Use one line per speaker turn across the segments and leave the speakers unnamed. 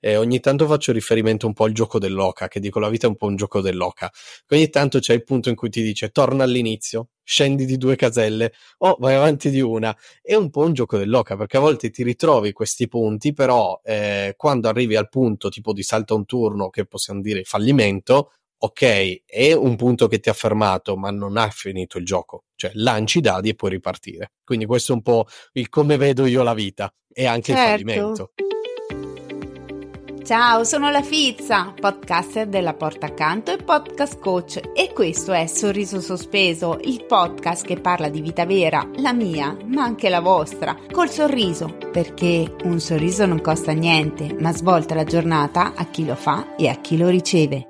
e ogni tanto faccio riferimento un po' al gioco dell'oca, che dico la vita è un po' un gioco dell'oca. Ogni tanto c'è il punto in cui ti dice torna all'inizio, scendi di due caselle o vai avanti di una. È un po' un gioco dell'oca perché a volte ti ritrovi questi punti, però eh, quando arrivi al punto tipo di salto a un turno, che possiamo dire fallimento, ok, è un punto che ti ha fermato, ma non ha finito il gioco. Cioè, lanci i dadi e puoi ripartire. Quindi questo è un po' il come vedo io la vita e anche certo. il fallimento.
Ciao, sono la Fizza, podcaster della Porta Accanto e podcast coach e questo è Sorriso Sospeso, il podcast che parla di vita vera, la mia, ma anche la vostra, col sorriso, perché un sorriso non costa niente, ma svolta la giornata a chi lo fa e a chi lo riceve.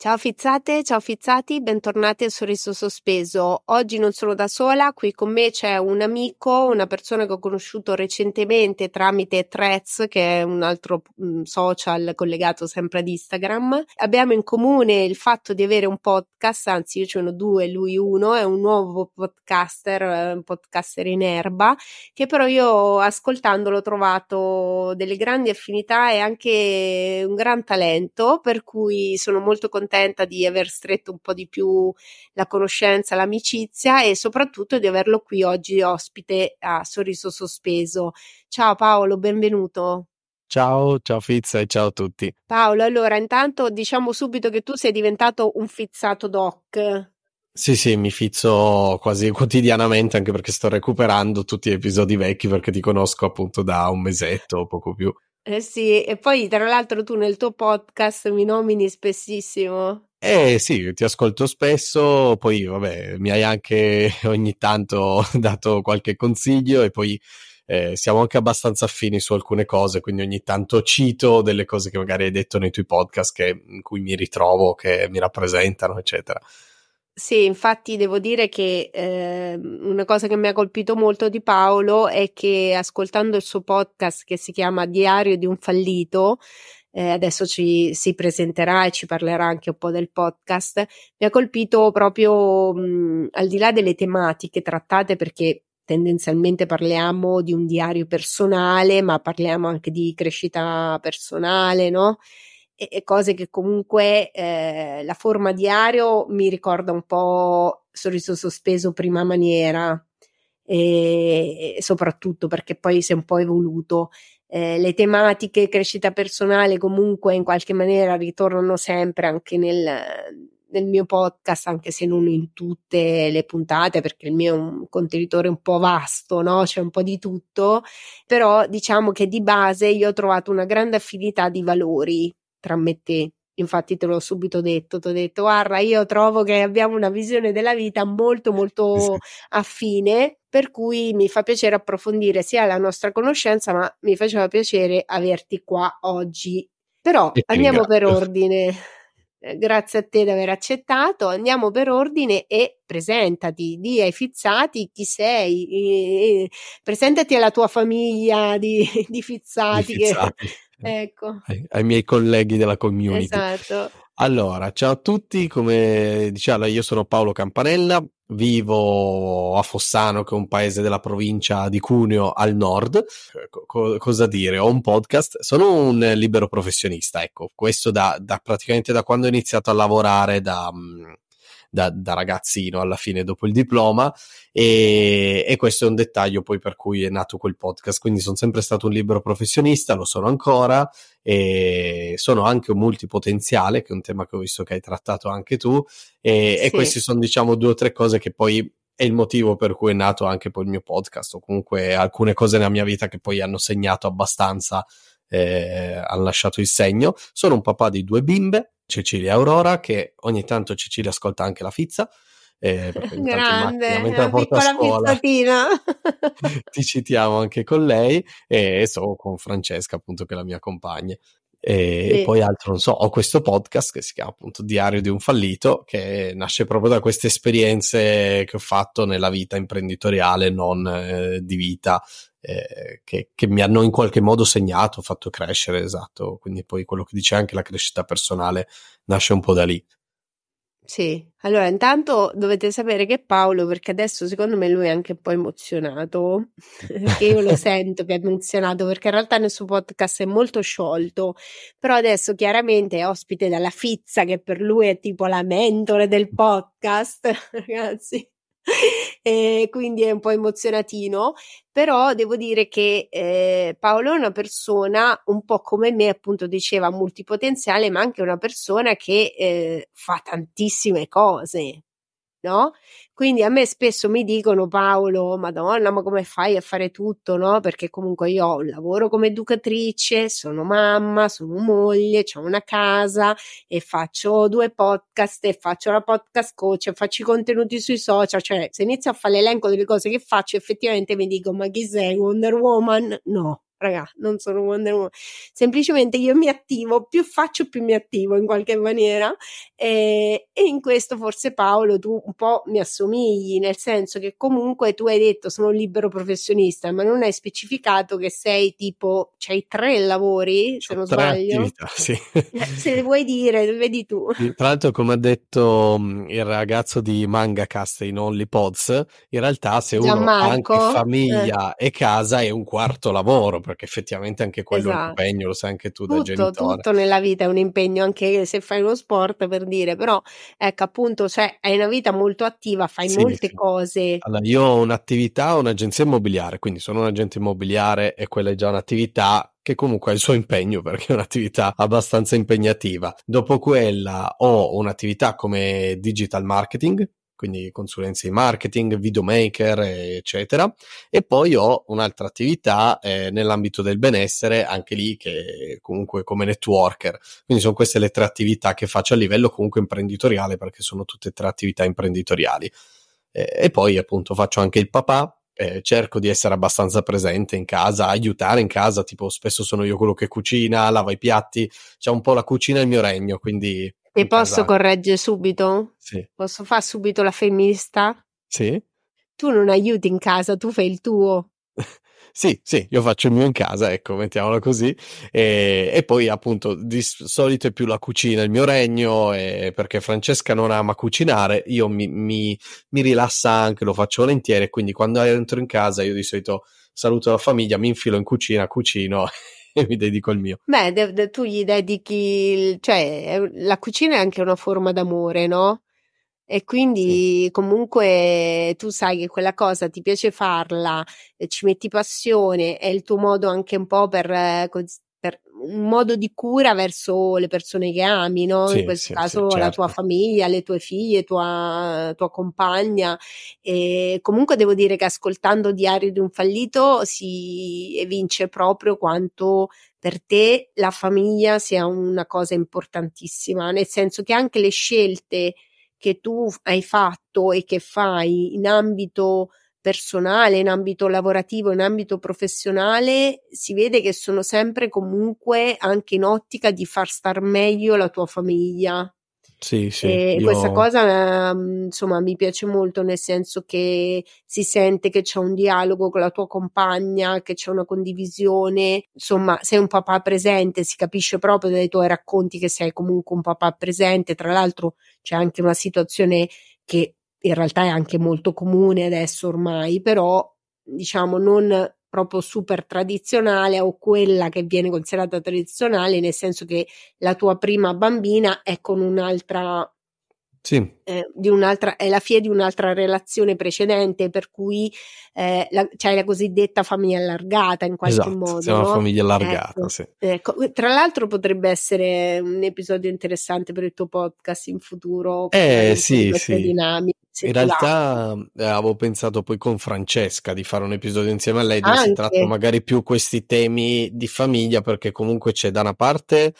Ciao fizzate, ciao fizzati, bentornati al Sorriso Sospeso. Oggi non sono da sola, qui con me c'è un amico, una persona che ho conosciuto recentemente tramite Threads, che è un altro um, social collegato sempre ad Instagram. Abbiamo in comune il fatto di avere un podcast, anzi io ce ne ho due, lui uno, è un nuovo podcaster, eh, un podcaster in erba, che però io ascoltandolo ho trovato delle grandi affinità e anche un gran talento, per cui sono molto contenta contenta di aver stretto un po' di più la conoscenza, l'amicizia e soprattutto di averlo qui oggi ospite a Sorriso Sospeso. Ciao Paolo, benvenuto.
Ciao, ciao Fizza e ciao a tutti.
Paolo, allora intanto diciamo subito che tu sei diventato un fizzato doc.
Sì, sì, mi fizzo quasi quotidianamente anche perché sto recuperando tutti gli episodi vecchi perché ti conosco appunto da un mesetto o poco più.
Eh sì, e poi tra l'altro tu nel tuo podcast mi nomini spessissimo.
Eh sì, ti ascolto spesso, poi vabbè, mi hai anche ogni tanto dato qualche consiglio e poi eh, siamo anche abbastanza affini su alcune cose, quindi ogni tanto cito delle cose che magari hai detto nei tuoi podcast che, in cui mi ritrovo, che mi rappresentano, eccetera.
Sì, infatti devo dire che eh, una cosa che mi ha colpito molto di Paolo è che ascoltando il suo podcast che si chiama Diario di un fallito, eh, adesso ci si presenterà e ci parlerà anche un po' del podcast, mi ha colpito proprio mh, al di là delle tematiche trattate perché tendenzialmente parliamo di un diario personale, ma parliamo anche di crescita personale, no? E, cose che comunque eh, la forma diario mi ricorda un po' sorriso sospeso prima maniera e, e soprattutto perché poi si è un po' evoluto. Eh, le tematiche crescita personale comunque in qualche maniera ritornano sempre anche nel, nel mio podcast, anche se non in tutte le puntate, perché il mio è un contenitore un po' vasto, no? C'è un po' di tutto, però diciamo che di base io ho trovato una grande affinità di valori tra me e te. Infatti te l'ho subito detto, ti ho detto guarda io trovo che abbiamo una visione della vita molto molto affine, per cui mi fa piacere approfondire sia la nostra conoscenza, ma mi faceva piacere averti qua oggi. Però andiamo per ordine. Eh, grazie a te di aver accettato. Andiamo per ordine e presentati, di ai fizzati chi sei, e, e, presentati alla tua famiglia di, di fizzati. Di fizzati. Che Ecco.
Ai, ai, miei colleghi della community. Esatto. Allora, ciao a tutti, come diceva io sono Paolo Campanella, vivo a Fossano, che è un paese della provincia di Cuneo al nord. Co- cosa dire? Ho un podcast, sono un libero professionista, ecco, questo da, da praticamente da quando ho iniziato a lavorare da, mm, da, da ragazzino alla fine dopo il diploma e, e, questo è un dettaglio poi per cui è nato quel podcast quindi sono sempre stato un libero professionista lo sono ancora e sono anche un multipotenziale che è un tema che ho visto che hai trattato anche tu e, sì. e questi sono diciamo due o tre cose che poi è il motivo per cui è nato anche poi il mio podcast o comunque alcune cose nella mia vita che poi hanno segnato abbastanza eh, hanno lasciato il segno sono un papà di due bimbe Cecilia Aurora, che ogni tanto Cecilia ascolta anche la fizza.
Eh, Grande, macchina, la piccola pizzatina.
ti citiamo anche con lei e so con Francesca, appunto, che è la mia compagna. E, sì. poi altro non so, ho questo podcast che si chiama appunto Diario di un fallito, che nasce proprio da queste esperienze che ho fatto nella vita imprenditoriale, non eh, di vita, eh, che, che, mi hanno in qualche modo segnato, fatto crescere, esatto. Quindi poi quello che dice anche la crescita personale nasce un po' da lì.
Sì, allora intanto dovete sapere che Paolo, perché adesso secondo me lui è anche un po' emozionato, perché io lo sento che è emozionato, perché in realtà nel suo podcast è molto sciolto, però adesso chiaramente è ospite dalla Fizza, che per lui è tipo la mentore del podcast, ragazzi e quindi è un po' emozionatino, però devo dire che eh, Paolo è una persona un po' come me, appunto diceva, multipotenziale, ma anche una persona che eh, fa tantissime cose, no? Quindi a me spesso mi dicono Paolo, Madonna, ma come fai a fare tutto, no? Perché comunque io ho un lavoro come educatrice, sono mamma, sono moglie, ho una casa e faccio due podcast e faccio la podcast coach e faccio i contenuti sui social, cioè se inizio a fare l'elenco delle cose che faccio effettivamente mi dico ma chi sei Wonder Woman? No, raga, non sono Wonder Woman, semplicemente io mi attivo, più faccio più mi attivo in qualche maniera e, e, in questo forse Paolo tu un po' mi assomigli, nel senso che comunque tu hai detto sono un libero professionista, ma non hai specificato che sei tipo, c'hai tre lavori, se non sbaglio.
Attività, sì.
Se le vuoi dire, vedi tu.
Tra l'altro, come ha detto mm, il ragazzo di MangaCast in Only Pods, in realtà se uno Gianmarco, ha anche famiglia eh. e casa è un quarto lavoro perché effettivamente anche quello esatto. è un esatto. impegno, lo sai anche tu
tutto,
da genitore.
Tutto nella vita è un impegno, anche se fai uno sport per dire, però ecco appunto, cioè, hai una vita molto attiva, fai sì, molte sì. cose.
Allora, io ho un'attività, un'agenzia immobiliare, quindi sono un agente immobiliare e quella è già un'attività che comunque ha il suo impegno perché è un'attività abbastanza impegnativa. Dopo quella ho un'attività come digital marketing, quindi consulenze di marketing, videomaker, eccetera. E poi ho un'altra attività eh, nell'ambito del benessere, anche lì che comunque come networker. Quindi sono queste le tre attività che faccio a livello comunque imprenditoriale, perché sono tutte e tre attività imprenditoriali. Eh, e poi appunto faccio anche il papà, eh, cerco di essere abbastanza presente in casa, aiutare in casa, tipo spesso sono io quello che cucina, lava i piatti, c'è un po' la cucina il mio regno, quindi
ti posso correggere subito?
Sì.
Posso fare subito la femminista?
Sì.
Tu non aiuti in casa, tu fai il tuo.
Sì, sì, io faccio il mio in casa, ecco, mettiamola così. E, e, poi appunto di solito è più la cucina il mio regno, perché Francesca non ama cucinare, io mi, mi, mi rilassa anche, lo faccio volentieri, quindi quando entro in casa io di solito saluto la famiglia, mi infilo in cucina, cucino e mi dedico al mio.
Beh, de- de- tu gli dedichi, cioè la cucina è anche una forma d'amore, no? E quindi sì. comunque tu sai che quella cosa ti piace farla, ci metti passione, è il tuo modo anche un po' per, per un modo di cura verso le persone che ami, no? Sì, in questo sì, caso certo. la tua famiglia, le tue figlie, tua, tua compagna. E comunque devo dire che ascoltando Diario di un fallito si evince proprio quanto per te la famiglia sia una cosa importantissima, nel senso che anche le scelte che tu hai fatto e che fai in ambito personale, in ambito lavorativo, in ambito professionale, si vede che sono sempre comunque anche in ottica di far star meglio la tua famiglia.
Sì, sì.
E io... questa cosa, mm, insomma, mi piace molto nel senso che si sente che c'è un dialogo con la tua compagna, che c'è una condivisione, insomma, sei un papà presente, si capisce proprio dai tuoi racconti che sei comunque un papà presente. Tra l'altro c'è anche una situazione che in realtà è anche molto comune adesso ormai, però diciamo non proprio super tradizionale o quella che viene considerata tradizionale, nel senso che la tua prima bambina è con un'altra
sì.
Eh, di un'altra, è la fine di un'altra relazione precedente, per cui eh, la, c'è la cosiddetta famiglia allargata in qualche
esatto,
modo.
Siamo no? famiglia allargata, ecco,
sì. ecco. Tra l'altro potrebbe essere un episodio interessante per il tuo podcast in futuro.
Eh sì, sì. Dinamiche, in realtà eh, avevo pensato poi con Francesca di fare un episodio insieme a lei dove Anche. si tratta magari più questi temi di famiglia perché comunque c'è da una parte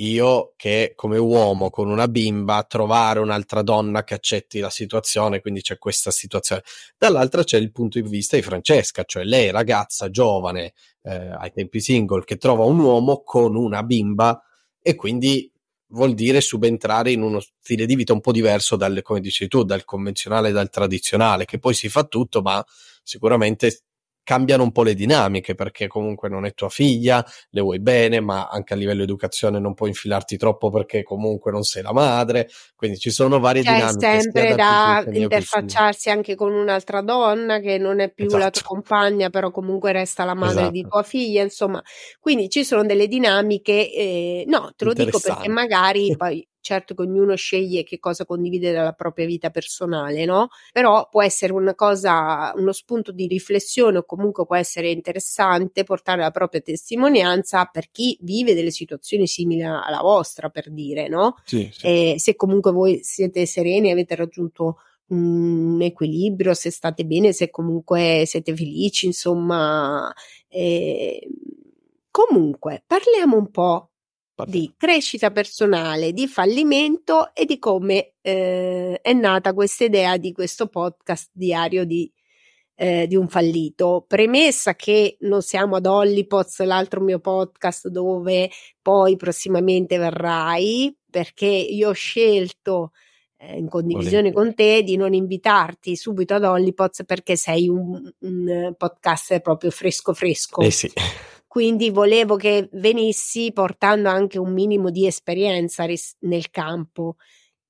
io che come uomo con una bimba trovare un'altra donna che accetti la situazione, quindi c'è questa situazione. Dall'altra c'è il punto di vista di Francesca, cioè lei ragazza giovane eh, ai tempi single che trova un uomo con una bimba e quindi vuol dire subentrare in uno stile di vita un po' diverso dal, come dici tu, dal convenzionale dal tradizionale, che poi si fa tutto, ma sicuramente cambiano un po' le dinamiche perché comunque non è tua figlia, le vuoi bene, ma anche a livello educazione non puoi infilarti troppo perché comunque non sei la madre, quindi ci sono varie
C'è
dinamiche.
sempre da interfacciarsi anche con un'altra donna che non è più esatto. la tua esatto. compagna, però comunque resta la madre esatto. di tua figlia, insomma, quindi ci sono delle dinamiche, eh, no, te lo dico perché magari poi certo che ognuno sceglie che cosa condivide dalla propria vita personale, no? Però può essere una cosa, uno spunto di riflessione o comunque può essere interessante portare la propria testimonianza per chi vive delle situazioni simili alla vostra, per dire, no?
Sì, sì.
E se comunque voi siete sereni, avete raggiunto un equilibrio, se state bene, se comunque siete felici, insomma. Eh, comunque, parliamo un po' di crescita personale, di fallimento e di come eh, è nata questa idea di questo podcast diario di, eh, di, un fallito. Premessa che non siamo ad Hollipots, l'altro mio podcast dove poi prossimamente verrai, perché io ho scelto eh, in condivisione Volete. con te di non invitarti subito ad Hollipots perché sei un, un podcast proprio fresco fresco.
Eh sì
quindi volevo che venissi portando anche un minimo di esperienza ris- nel campo.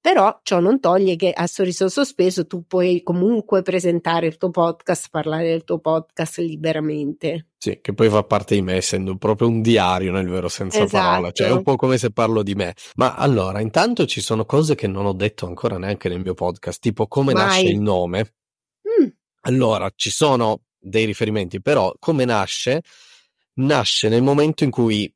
Però ciò non toglie che a sorriso sospeso tu puoi comunque presentare il tuo podcast, parlare del tuo podcast liberamente.
Sì, che poi fa parte di me, essendo proprio un diario nel vero senso esatto. parola, cioè è un po' come se parlo di me. Ma allora, intanto ci sono cose che non ho detto ancora neanche nel mio podcast, tipo come Vai. nasce il nome. Mm. Allora, ci sono dei riferimenti, però come nasce nasce nel momento in cui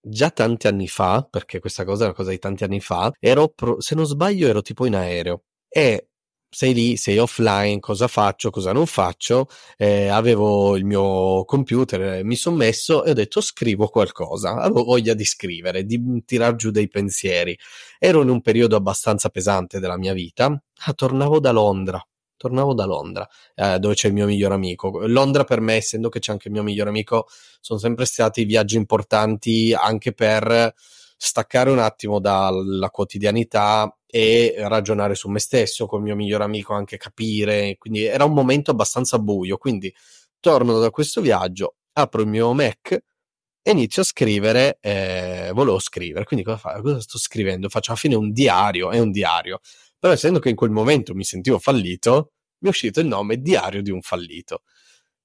già tanti anni fa, perché questa cosa è una cosa di tanti anni fa, ero, pro, se non sbaglio, ero tipo in aereo. E sei lì, sei offline, cosa faccio, cosa non faccio, eh, avevo il mio computer, mi sono messo e ho detto scrivo qualcosa, avevo voglia di scrivere, di tirar giù dei pensieri. Ero in un periodo abbastanza pesante della mia vita, ah, tornavo da Londra, tornavo da Londra, eh, dove c'è il mio miglior amico. Londra per me, essendo che c'è anche il mio miglior amico, sono sempre stati viaggi importanti anche per staccare un attimo dalla quotidianità e ragionare su me stesso, con il mio miglior amico anche capire, quindi era un momento abbastanza buio, quindi torno da questo viaggio, apro il mio Mac e inizio a scrivere, eh, volevo scrivere, quindi cosa, fa? cosa sto scrivendo? Faccio alla fine un diario, è un diario, però essendo che in quel momento mi sentivo fallito, mi è uscito il nome Diario di un fallito.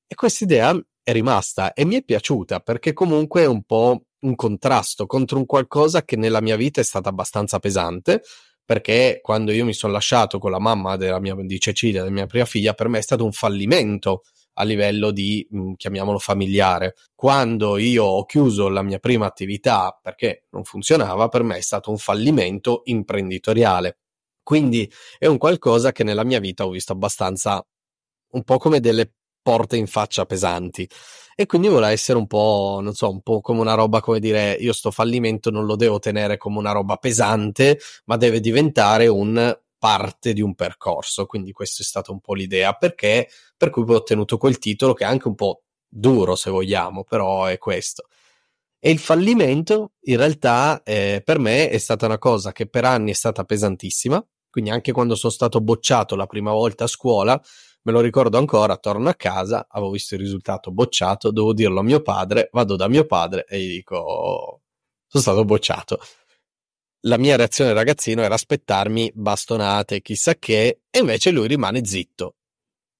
E questa idea è rimasta e mi è piaciuta perché comunque è un po' un contrasto contro un qualcosa che nella mia vita è stato abbastanza pesante, perché quando io mi sono lasciato con la mamma mia, di Cecilia, della mia prima figlia, per me è stato un fallimento a livello di, mh, chiamiamolo familiare. Quando io ho chiuso la mia prima attività perché non funzionava, per me è stato un fallimento imprenditoriale. Quindi è un qualcosa che nella mia vita ho visto abbastanza un po' come delle porte in faccia pesanti. E quindi vuole essere un po', non so, un po' come una roba, come dire, io sto fallimento non lo devo tenere come una roba pesante, ma deve diventare un parte di un percorso. Quindi questa è stata un po' l'idea, perché per cui ho ottenuto quel titolo che è anche un po' duro, se vogliamo, però è questo. E il fallimento, in realtà, eh, per me è stata una cosa che per anni è stata pesantissima, quindi anche quando sono stato bocciato la prima volta a scuola, me lo ricordo ancora, torno a casa, avevo visto il risultato bocciato, devo dirlo a mio padre, vado da mio padre e gli dico sono stato bocciato. La mia reazione ragazzino era aspettarmi bastonate, chissà che, e invece lui rimane zitto.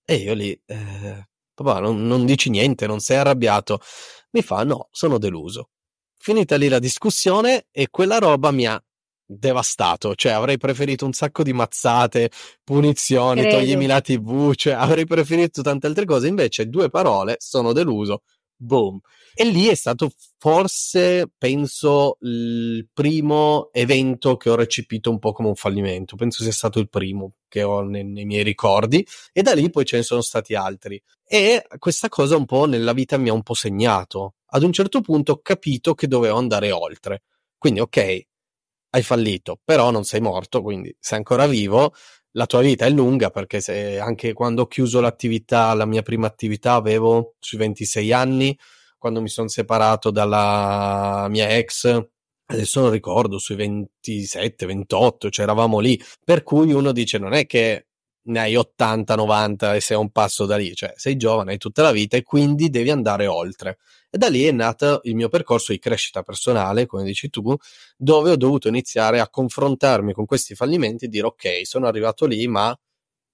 E io lì, eh, papà, non, non dici niente, non sei arrabbiato. Mi fa, no, sono deluso. Finita lì la discussione e quella roba mi ha devastato, cioè avrei preferito un sacco di mazzate, punizioni, Credo. toglimi la tv, cioè avrei preferito tante altre cose, invece due parole, sono deluso, boom. E lì è stato forse, penso, il primo evento che ho recepito un po' come un fallimento, penso sia stato il primo che ho nei, nei miei ricordi e da lì poi ce ne sono stati altri. E questa cosa un po' nella vita mi ha un po' segnato. Ad un certo punto ho capito che dovevo andare oltre. Quindi, ok, hai fallito, però non sei morto, quindi sei ancora vivo, la tua vita è lunga perché se anche quando ho chiuso l'attività, la mia prima attività avevo sui 26 anni, quando mi sono separato dalla mia ex, adesso non ricordo, sui 27, 28, cioè eravamo lì, per cui uno dice non è che ne hai 80, 90 e sei a un passo da lì, cioè sei giovane, hai tutta la vita e quindi devi andare oltre. E da lì è nato il mio percorso di crescita personale, come dici tu, dove ho dovuto iniziare a confrontarmi con questi fallimenti e dire ok, sono arrivato lì, ma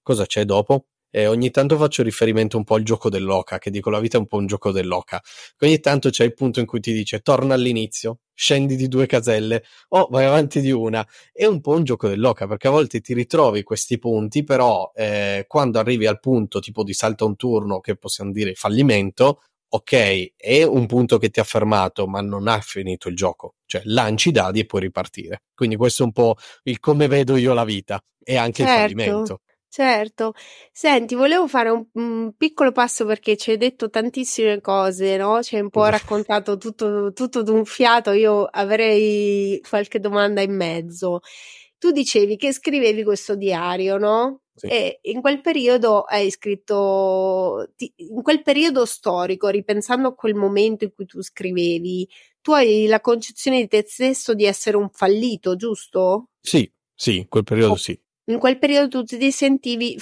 cosa c'è dopo? E ogni tanto faccio riferimento un po' al gioco dell'oca, che dico la vita è un po' un gioco dell'oca. Ogni tanto c'è il punto in cui ti dice torna all'inizio, scendi di due caselle o vai avanti di una. È un po' un gioco dell'oca perché a volte ti ritrovi questi punti, però eh, quando arrivi al punto tipo di salto a un turno, che possiamo dire fallimento, ok, è un punto che ti ha fermato, ma non ha finito il gioco. Cioè, lanci i dadi e puoi ripartire. Quindi questo è un po' il come vedo io la vita e anche certo. il fallimento.
Certo. Senti, volevo fare un, un piccolo passo perché ci hai detto tantissime cose, no? Ci hai un po' raccontato tutto, tutto d'un fiato. Io avrei qualche domanda in mezzo. Tu dicevi che scrivevi questo diario, no? Sì. E in quel periodo hai scritto, in quel periodo storico, ripensando a quel momento in cui tu scrivevi, tu hai la concezione di te stesso di essere un fallito, giusto?
Sì, sì, in quel periodo oh. sì
in quel periodo tu ti sentivi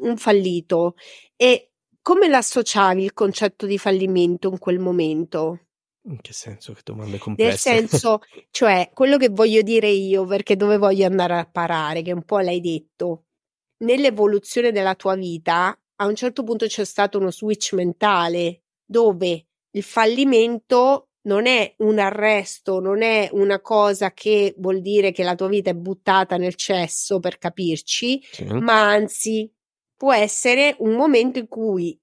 un fallito e come l'associavi il concetto di fallimento in quel momento?
In che senso? Che domande complesse?
Nel senso, cioè, quello che voglio dire io, perché dove voglio andare a parare, che un po' l'hai detto, nell'evoluzione della tua vita, a un certo punto c'è stato uno switch mentale dove il fallimento non è un arresto, non è una cosa che vuol dire che la tua vita è buttata nel cesso per capirci, sì. ma anzi può essere un momento in cui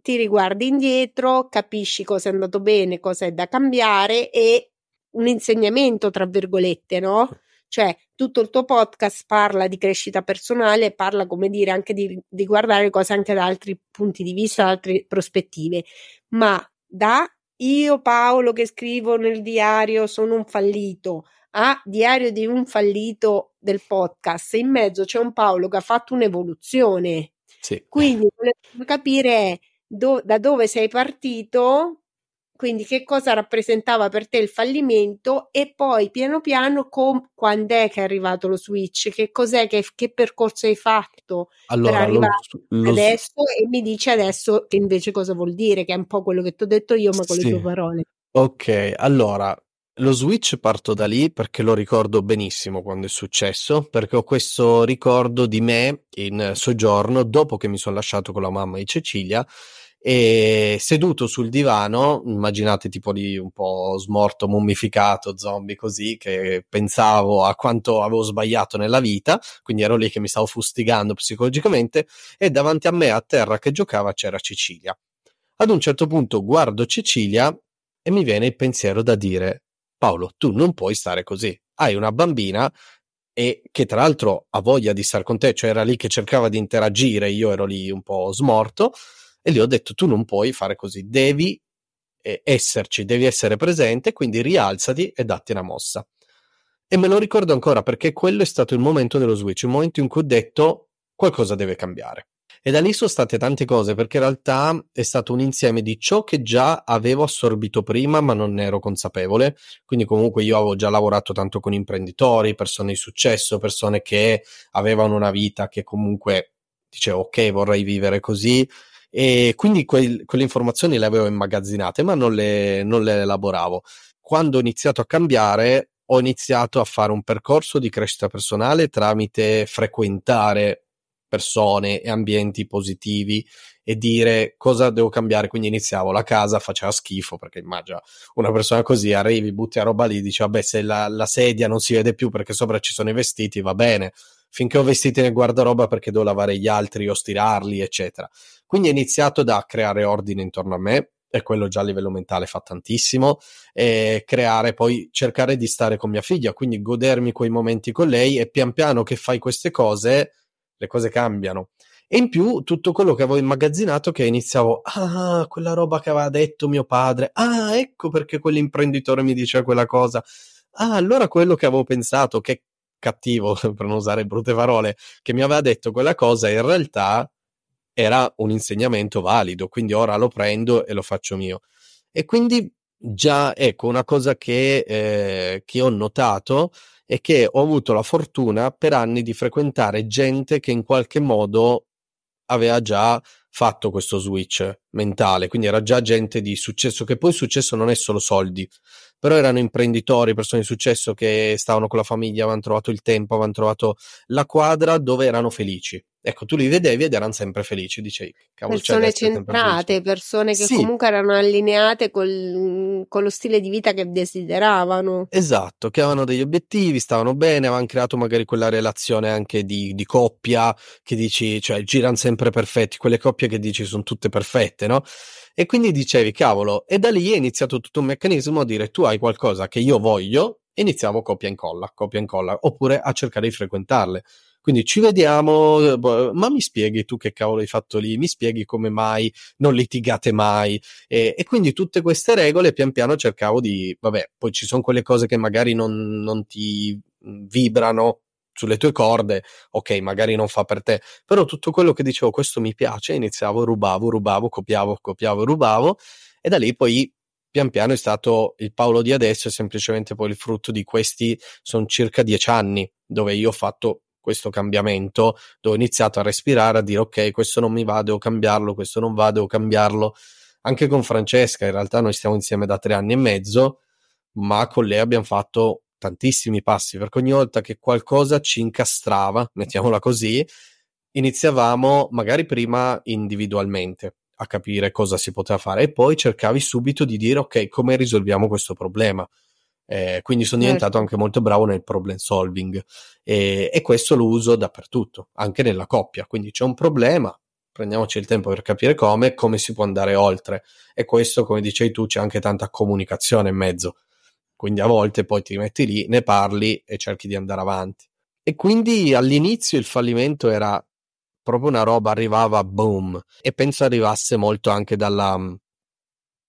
ti riguardi indietro, capisci cosa è andato bene, cosa è da cambiare e un insegnamento, tra virgolette, no? Cioè, tutto il tuo podcast parla di crescita personale, parla, come dire, anche di, di guardare cose anche da altri punti di vista, da altre prospettive, ma da io Paolo che scrivo nel diario sono un fallito, ah, diario di un fallito del podcast, in mezzo c'è un Paolo che ha fatto un'evoluzione. Sì. Quindi volevo capire do, da dove sei partito quindi che cosa rappresentava per te il fallimento e poi piano piano com- quando è che è arrivato lo switch, che cos'è, che, che percorso hai fatto allora, per arrivare lo, lo, adesso e mi dici adesso che invece cosa vuol dire, che è un po' quello che ti ho detto io ma con sì. le tue parole.
Ok, allora lo switch parto da lì perché lo ricordo benissimo quando è successo, perché ho questo ricordo di me in soggiorno dopo che mi sono lasciato con la mamma di Cecilia e seduto sul divano, immaginate tipo lì un po' smorto, mummificato, zombie così, che pensavo a quanto avevo sbagliato nella vita, quindi ero lì che mi stavo fustigando psicologicamente e davanti a me a terra che giocava c'era Cecilia. Ad un certo punto guardo Cecilia e mi viene il pensiero da dire Paolo, tu non puoi stare così. Hai una bambina e che tra l'altro ha voglia di stare con te, cioè era lì che cercava di interagire, io ero lì un po' smorto e lì ho detto tu non puoi fare così, devi eh, esserci, devi essere presente, quindi rialzati e datti una mossa. E me lo ricordo ancora perché quello è stato il momento dello switch, il momento in cui ho detto qualcosa deve cambiare. E da lì sono state tante cose, perché in realtà è stato un insieme di ciò che già avevo assorbito prima, ma non ne ero consapevole. Quindi, comunque, io avevo già lavorato tanto con imprenditori, persone di successo, persone che avevano una vita che comunque dicevo, ok, vorrei vivere così e quindi quel, quelle informazioni le avevo immagazzinate ma non le, non le elaboravo. Quando ho iniziato a cambiare ho iniziato a fare un percorso di crescita personale tramite frequentare persone e ambienti positivi e dire cosa devo cambiare. Quindi iniziavo la casa, faceva schifo perché immagina una persona così arrivi, butti la roba lì, dici vabbè se la, la sedia non si vede più perché sopra ci sono i vestiti va bene, finché ho vestiti nel guardaroba perché devo lavare gli altri o stirarli eccetera. Quindi ho iniziato da creare ordine intorno a me, e quello già a livello mentale fa tantissimo, e creare poi cercare di stare con mia figlia, quindi godermi quei momenti con lei e pian piano che fai queste cose, le cose cambiano. E in più tutto quello che avevo immagazzinato che iniziavo, ah, quella roba che aveva detto mio padre, ah, ecco perché quell'imprenditore mi diceva quella cosa. Ah, allora quello che avevo pensato, che cattivo, per non usare brutte parole, che mi aveva detto quella cosa, in realtà era un insegnamento valido, quindi ora lo prendo e lo faccio mio. E quindi già ecco una cosa che, eh, che ho notato è che ho avuto la fortuna per anni di frequentare gente che in qualche modo aveva già fatto questo switch mentale, quindi era già gente di successo, che poi successo non è solo soldi, però erano imprenditori, persone di successo che stavano con la famiglia, avevano trovato il tempo, avevano trovato la quadra dove erano felici. Ecco, tu li vedevi ed erano sempre felici, dicevi.
Cavolo, persone centrate, persone che sì. comunque erano allineate col, con lo stile di vita che desideravano.
Esatto, che avevano degli obiettivi, stavano bene, avevano creato magari quella relazione anche di, di coppia, che dici, cioè girano sempre perfetti, quelle coppie che dici sono tutte perfette, no? E quindi dicevi, cavolo, e da lì è iniziato tutto un meccanismo a dire tu hai qualcosa che io voglio, iniziamo copia e incolla, copia e incolla, oppure a cercare di frequentarle quindi ci vediamo, boh, ma mi spieghi tu che cavolo hai fatto lì, mi spieghi come mai non litigate mai. E, e quindi tutte queste regole pian piano cercavo di, vabbè, poi ci sono quelle cose che magari non, non ti vibrano sulle tue corde, ok, magari non fa per te, però tutto quello che dicevo questo mi piace, iniziavo, rubavo, rubavo, copiavo, copiavo, rubavo e da lì poi pian piano è stato il Paolo di adesso, è semplicemente poi il frutto di questi, sono circa dieci anni dove io ho fatto questo cambiamento, dove ho iniziato a respirare, a dire ok, questo non mi va, devo cambiarlo, questo non va, devo cambiarlo. Anche con Francesca, in realtà noi stiamo insieme da tre anni e mezzo, ma con lei abbiamo fatto tantissimi passi, perché ogni volta che qualcosa ci incastrava, mettiamola così, iniziavamo magari prima individualmente a capire cosa si poteva fare e poi cercavi subito di dire ok, come risolviamo questo problema eh, quindi sono diventato certo. anche molto bravo nel problem solving e, e, questo lo uso dappertutto, anche nella coppia. Quindi c'è un problema, prendiamoci il tempo per capire come, come si può andare oltre. E questo, come dicevi tu, c'è anche tanta comunicazione in mezzo. Quindi a volte poi ti metti lì, ne parli e cerchi di andare avanti. E quindi all'inizio il fallimento era proprio una roba, arrivava boom. E penso arrivasse molto anche dalla,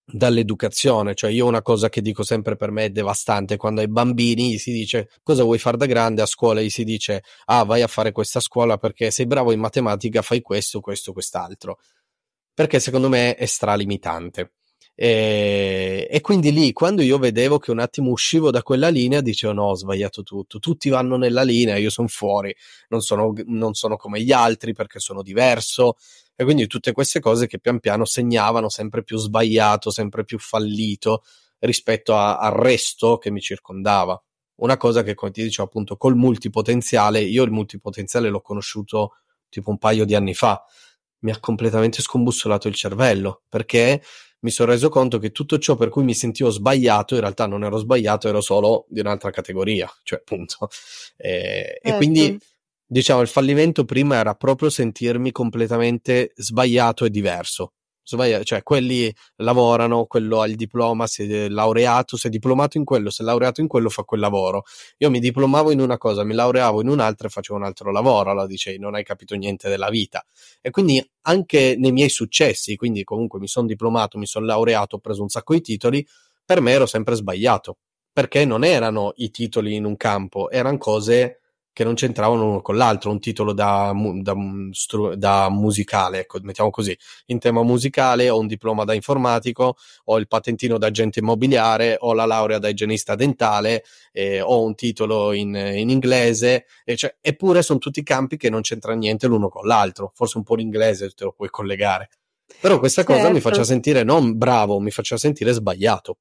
dall'educazione, cioè io una cosa che dico sempre per me è devastante, quando ai bambini si dice cosa vuoi fare da grande, a scuola gli si dice ah vai a fare questa scuola perché sei bravo in matematica, fai questo, questo, quest'altro, perché secondo me è stralimitante. E, e, quindi lì, quando io vedevo che un attimo uscivo da quella linea, dicevo: No, ho sbagliato tutto. Tutti vanno nella linea, io sono fuori, non sono, non sono come gli altri perché sono diverso. E quindi tutte queste cose che pian piano segnavano sempre più sbagliato, sempre più fallito rispetto a, al resto che mi circondava. Una cosa che, come ti dicevo appunto, col multipotenziale, io il multipotenziale l'ho conosciuto tipo un paio di anni fa, mi ha completamente scombussolato il cervello perché mi sono reso conto che tutto ciò per cui mi sentivo sbagliato, in realtà non ero sbagliato, ero solo di un'altra categoria, cioè appunto. E, certo. e quindi diciamo, il fallimento prima era proprio sentirmi completamente sbagliato e diverso. Cioè, quelli lavorano, quello ha il diploma, si è laureato, si è diplomato in quello, si è laureato in quello, fa quel lavoro. Io mi diplomavo in una cosa, mi laureavo in un'altra e facevo un altro lavoro. Allora dicevi, non hai capito niente della vita. E quindi anche nei miei successi, quindi comunque mi sono diplomato, mi sono laureato, ho preso un sacco di titoli, per me ero sempre sbagliato. Perché non erano i titoli in un campo, erano cose che non c'entravano uno con l'altro, un titolo da, da, da, musicale, ecco, mettiamo così, in tema musicale ho un diploma da informatico, ho il patentino da agente immobiliare, ho la laurea da igienista dentale, eh, ho un titolo in, in inglese, e cioè, eppure sono tutti campi che non c'entra niente l'uno con l'altro, forse un po' l'inglese te lo puoi collegare. Però questa certo. cosa mi faccia sentire non bravo, mi faccia sentire sbagliato.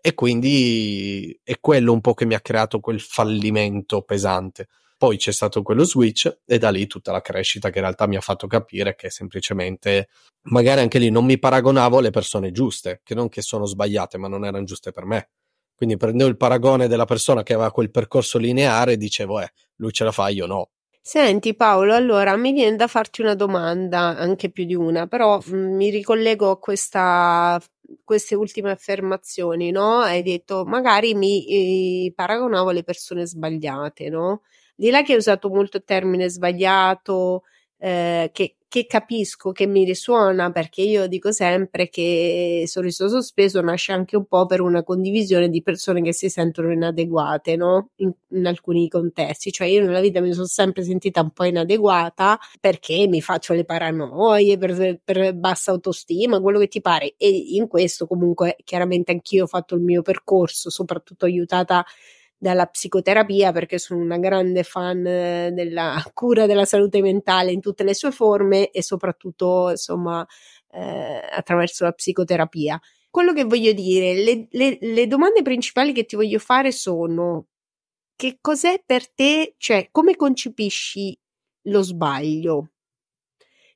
E quindi è quello un po' che mi ha creato quel fallimento pesante. Poi c'è stato quello switch e da lì tutta la crescita che in realtà mi ha fatto capire che semplicemente magari anche lì non mi paragonavo alle persone giuste, che non che sono sbagliate, ma non erano giuste per me. Quindi prendevo il paragone della persona che aveva quel percorso lineare e dicevo, eh, lui ce la fa, io no.
Senti Paolo, allora mi viene da farti una domanda, anche più di una, però mh, mm, mi ricollego a questa, queste ultime affermazioni, no? Hai detto magari mi eh, paragonavo alle persone sbagliate, no? Di là che hai usato molto il termine sbagliato, eh, che che capisco, che mi risuona, perché io dico sempre che Sorriso Sospeso nasce anche un po' per una condivisione di persone che si sentono inadeguate, no? In, in alcuni contesti. Cioè, io nella vita mi sono sempre sentita un po' inadeguata perché mi faccio le paranoie per, per bassa autostima, quello che ti pare. E in questo, comunque, chiaramente anch'io ho fatto il mio percorso, soprattutto aiutata dalla psicoterapia perché sono una grande fan eh, della cura della salute mentale in tutte le sue forme e soprattutto insomma eh, attraverso la psicoterapia. Quello che voglio dire, le, le, le domande principali che ti voglio fare sono che cos'è per te, cioè come concepisci lo sbaglio?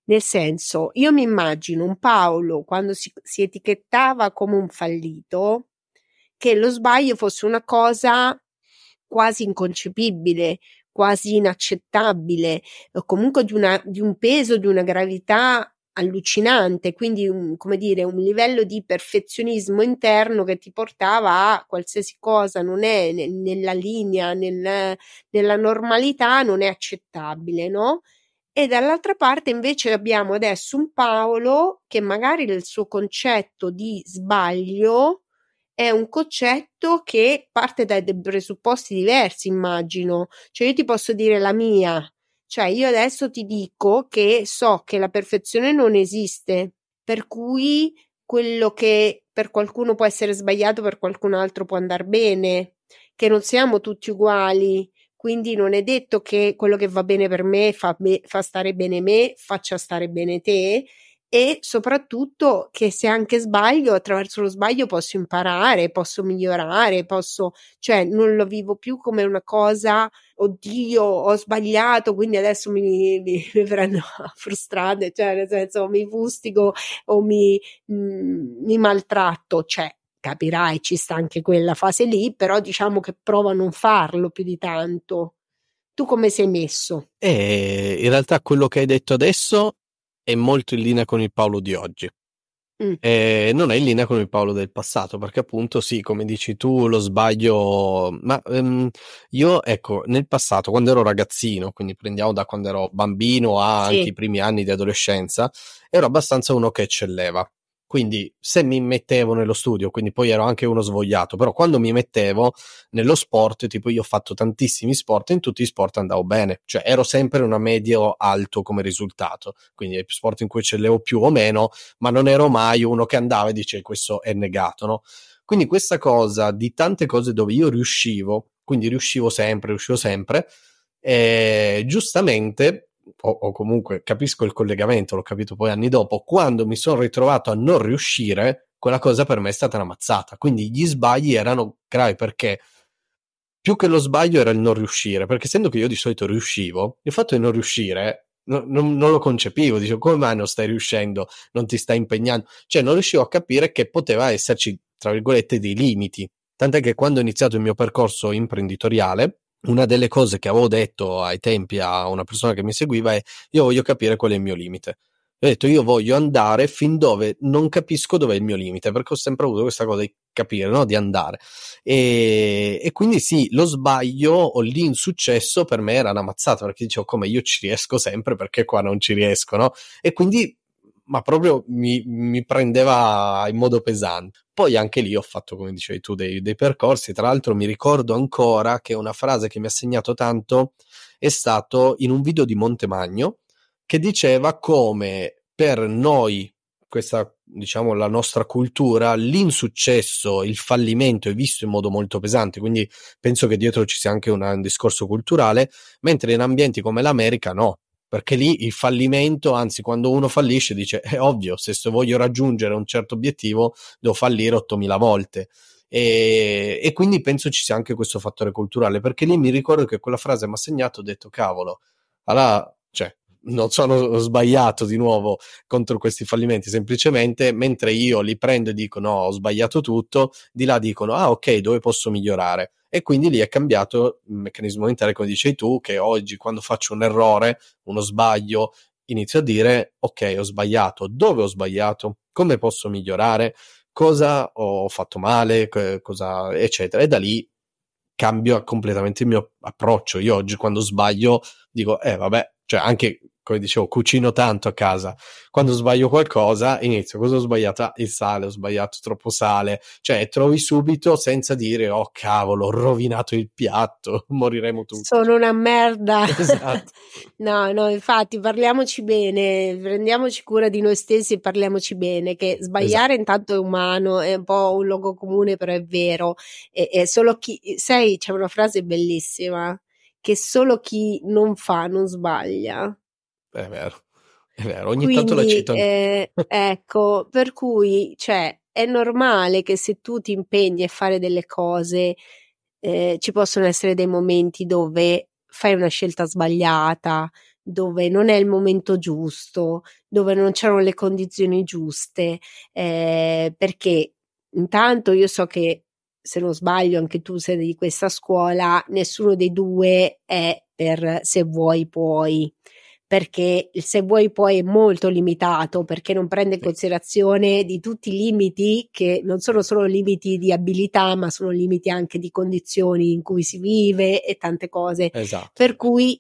Nel senso, io mi immagino un Paolo quando si, si etichettava come un fallito, che lo sbaglio fosse una cosa quasi inconcepibile, quasi inaccettabile, o comunque di, una, di un peso, di una gravità allucinante, quindi un, come dire, un livello di perfezionismo interno che ti portava a qualsiasi cosa non è ne, nella linea, nel, nella normalità, non è accettabile, no? E dall'altra parte invece abbiamo adesso un Paolo che magari il suo concetto di sbaglio è un concetto che parte da dei presupposti diversi, immagino. Cioè io ti posso dire la mia, cioè io adesso ti dico che so che la perfezione non esiste, per cui quello che per qualcuno può essere sbagliato, per qualcun altro può andare bene, che non siamo tutti uguali, quindi non è detto che quello che va bene per me fa, me, fa stare bene me, faccia stare bene te e soprattutto che se anche sbaglio, attraverso lo sbaglio posso imparare, posso migliorare, posso, cioè non lo vivo più come una cosa, oddio, ho sbagliato, quindi adesso mi, mi, mi prendo frustrate, cioè nel senso mi fustigo o mi, mh, mm, mi maltratto, cioè capirai, ci sta anche quella fase lì, però diciamo che provo a non farlo più di tanto. Tu come sei messo?
Eh, in realtà quello che hai detto adesso è molto in linea con il Paolo di oggi. Mm. Eh, non è in linea con il Paolo del passato, perché appunto sì, come dici tu, lo sbaglio, ma um, io ecco, nel passato, quando ero ragazzino, quindi prendiamo da quando ero bambino a sì. anche i primi anni di adolescenza, ero abbastanza uno che eccelleva. Quindi se mi mettevo nello studio, quindi poi ero anche uno svogliato, però quando mi mettevo nello sport, tipo io ho fatto tantissimi sport e in tutti i sport andavo bene, cioè ero sempre una medio alto come risultato, quindi sport in cui eccellevo più o meno, ma non ero mai uno che andava e dice questo è negato, no? Quindi questa cosa di tante cose dove io riuscivo, quindi riuscivo sempre, riuscivo sempre, eh, giustamente o, o, comunque capisco il collegamento, l'ho capito poi anni dopo, quando mi sono ritrovato a non riuscire, quella cosa per me è stata una mazzata. Quindi gli sbagli erano gravi perché più che lo sbaglio era il non riuscire, perché essendo che io di solito riuscivo, il fatto di non riuscire no, non, non, lo concepivo, dicevo come mai non stai riuscendo, non ti stai impegnando, cioè non riuscivo a capire che poteva esserci, tra virgolette, dei limiti. Tant'è che quando ho iniziato il mio percorso imprenditoriale, una delle cose che avevo detto ai tempi a una persona che mi seguiva è io voglio capire qual è il mio limite. Ho detto io voglio andare fin dove non capisco dov'è il mio limite, perché ho sempre avuto questa cosa di capire, no? di andare. E, e, quindi sì, lo sbaglio o l'insuccesso per me era una mazzata, perché dicevo come io ci riesco sempre, perché qua non ci riesco, no? E quindi ma proprio mi, mi, prendeva in modo pesante. Poi anche lì ho fatto, come dicevi tu, dei, dei, percorsi. Tra l'altro mi ricordo ancora che una frase che mi ha segnato tanto è stato in un video di Montemagno che diceva come per noi, questa diciamo la nostra cultura, l'insuccesso, il fallimento è visto in modo molto pesante, quindi penso che dietro ci sia anche un, un discorso culturale, mentre in ambienti come l'America no, perché lì il fallimento, anzi quando uno fallisce dice è ovvio, se voglio raggiungere un certo obiettivo devo fallire 8000 volte. E, e, quindi penso ci sia anche questo fattore culturale, perché lì mi ricordo che quella frase mi ha segnato, ho detto cavolo, allora, non sono sbagliato di nuovo contro questi fallimenti, semplicemente mentre io li prendo e dico no, ho sbagliato tutto, di là dicono ah ok, dove posso migliorare? E quindi lì è cambiato il meccanismo mentale, come dicevi tu, che oggi quando faccio un errore, uno sbaglio, inizio a dire ok, ho sbagliato, dove ho sbagliato, come posso migliorare, cosa ho fatto male, cosa, eccetera. E da lì cambio completamente il mio approccio. Io oggi quando sbaglio dico, eh vabbè, cioè anche come dicevo, cucino tanto a casa. Quando sbaglio qualcosa, inizio, cosa ho sbagliato? Ah, il sale, ho sbagliato troppo sale. Cioè, trovi subito senza dire, oh cavolo, ho rovinato il piatto, moriremo tutti.
Sono una merda. Esatto. no, no, infatti, parliamoci bene, prendiamoci cura di noi stessi e parliamoci bene, che sbagliare esatto. intanto è umano, è un po' un luogo comune, però è vero. E, e solo chi, sai, c'è una frase bellissima, che solo chi non fa non sbaglia.
È vero, è vero, ogni
Quindi,
tanto la cito.
Eh, ecco, per cui, cioè, è normale che se tu ti impegni a fare delle cose, eh, ci possono essere dei momenti dove fai una scelta sbagliata, dove non è il momento giusto, dove non c'erano le condizioni giuste, eh, perché intanto io so che se non sbaglio anche tu sei di questa scuola, nessuno dei due è per se vuoi puoi perché se vuoi poi è molto limitato perché non prende in considerazione di tutti i limiti che non sono solo limiti di abilità ma sono limiti anche di condizioni in cui si vive e tante cose
esatto.
per cui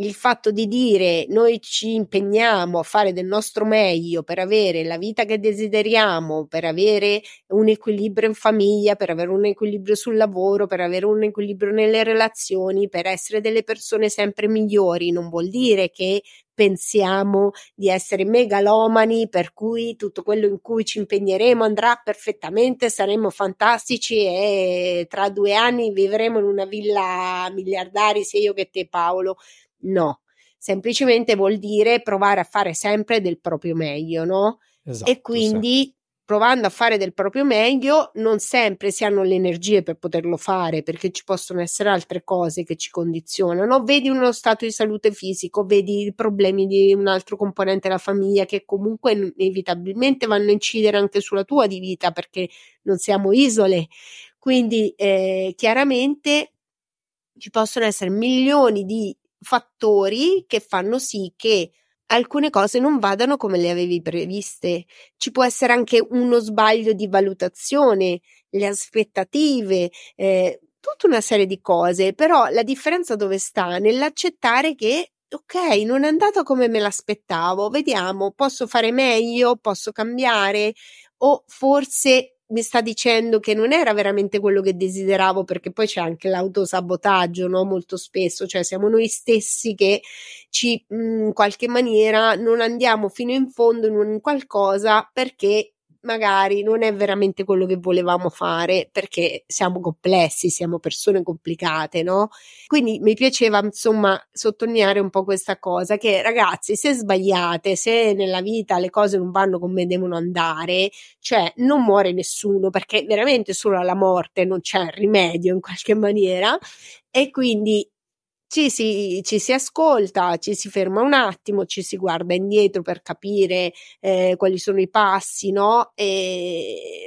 il fatto di dire noi ci impegniamo a fare del nostro meglio per avere la vita che desideriamo, per avere un equilibrio in famiglia, per avere un equilibrio sul lavoro, per avere un equilibrio nelle relazioni, per essere delle persone sempre migliori, non vuol dire che pensiamo di essere megalomani, per cui tutto quello in cui ci impegneremo andrà perfettamente, saremo fantastici e tra due anni vivremo in una villa miliardari sia io che te Paolo. No, semplicemente vuol dire provare a fare sempre del proprio meglio, no?
Esatto,
e quindi sì. provando a fare del proprio meglio, non sempre si hanno le energie per poterlo fare, perché ci possono essere altre cose che ci condizionano. Vedi uno stato di salute fisico, vedi i problemi di un altro componente della famiglia che comunque inevitabilmente vanno a incidere anche sulla tua di vita, perché non siamo isole. Quindi eh, chiaramente ci possono essere milioni di fattori che fanno sì che alcune cose non vadano come le avevi previste. Ci può essere anche uno sbaglio di valutazione, le aspettative, eh, tutta una serie di cose, però la differenza dove sta? Nell'accettare che ok, non è andato come me l'aspettavo, vediamo, posso fare meglio, posso cambiare o forse mi sta dicendo che non era veramente quello che desideravo, perché poi c'è anche l'autosabotaggio, no? Molto spesso, cioè siamo noi stessi che ci in qualche maniera non andiamo fino in fondo in un qualcosa perché magari non è veramente quello che volevamo fare perché siamo complessi, siamo persone complicate, no? Quindi mi piaceva insomma sottolineare un po' questa cosa che ragazzi, se sbagliate, se nella vita le cose non vanno come devono andare, cioè non muore nessuno perché veramente solo alla morte non c'è rimedio in qualche maniera e quindi ci si, ci si, ascolta, ci si ferma un attimo, ci si guarda indietro per capire eh, quali sono i passi, no? E,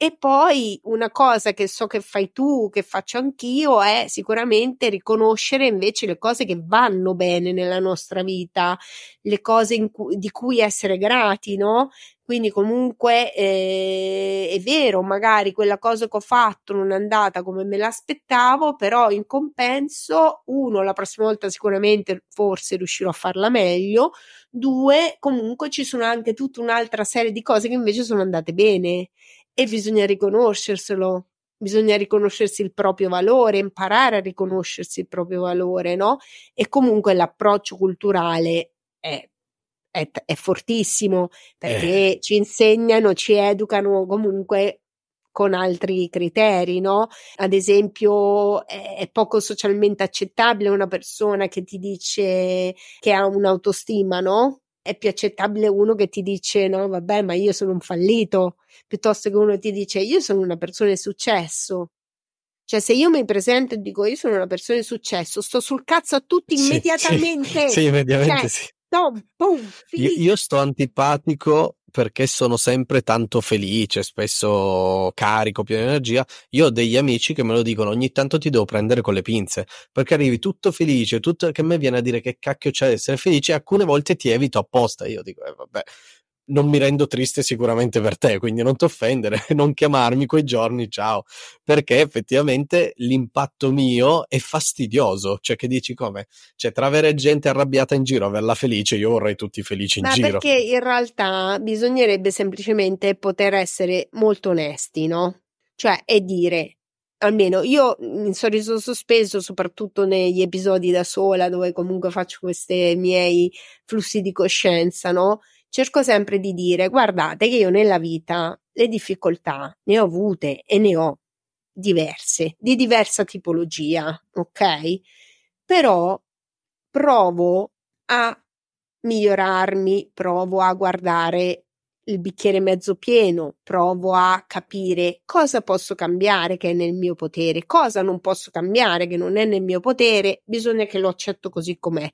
e poi una cosa che so che fai tu, che faccio anch'io, è sicuramente riconoscere invece le cose che vanno bene nella nostra vita, le cose cu- di cui essere grati, no? Quindi comunque eh, è vero, magari quella cosa che ho fatto non è andata come me l'aspettavo, però in compenso, uno, la prossima volta sicuramente forse riuscirò a farla meglio, due, comunque ci sono anche tutta un'altra serie di cose che invece sono andate bene e bisogna riconoscerselo. Bisogna riconoscersi il proprio valore, imparare a riconoscersi il proprio valore, no? E comunque l'approccio culturale è è, è fortissimo perché eh. ci insegnano, ci educano comunque con altri criteri, no? Ad esempio, è poco socialmente accettabile una persona che ti dice che ha un'autostima, no? È più accettabile uno che ti dice no, vabbè, ma io sono un fallito, piuttosto che uno ti dice io sono una persona di successo. Cioè, se io mi presento e dico io sono una persona di successo, sto sul cazzo a tutti sì, immediatamente.
Sì, sì immediatamente cioè, sì.
Tom, boom,
io, io sto antipatico perché sono sempre tanto felice, spesso carico, pieno di energia. Io ho degli amici che me lo dicono ogni tanto ti devo prendere con le pinze perché arrivi tutto felice, tutto che a me viene a dire che cacchio c'è ad essere felice, e alcune volte ti evito apposta. Io dico, eh, vabbè, non mi rendo triste sicuramente per te, quindi non ti offendere, non chiamarmi quei giorni, ciao, perché effettivamente l'impatto mio è fastidioso, cioè che dici come? Cioè tra avere gente arrabbiata in giro e averla felice, io vorrei tutti felici in
Ma
giro.
perché in realtà bisognerebbe semplicemente poter essere molto onesti, no? Cioè, e dire, almeno io in sorriso sospeso, soprattutto negli episodi da sola, dove comunque faccio questi miei flussi di coscienza, no? Cerco sempre di dire guardate che io nella vita le difficoltà ne ho avute e ne ho diverse, di diversa tipologia, ok? Però provo a migliorarmi, provo a guardare il bicchiere mezzo pieno, provo a capire cosa posso cambiare che è nel mio potere, cosa non posso cambiare che non è nel mio potere, bisogna che lo accetto così com'è.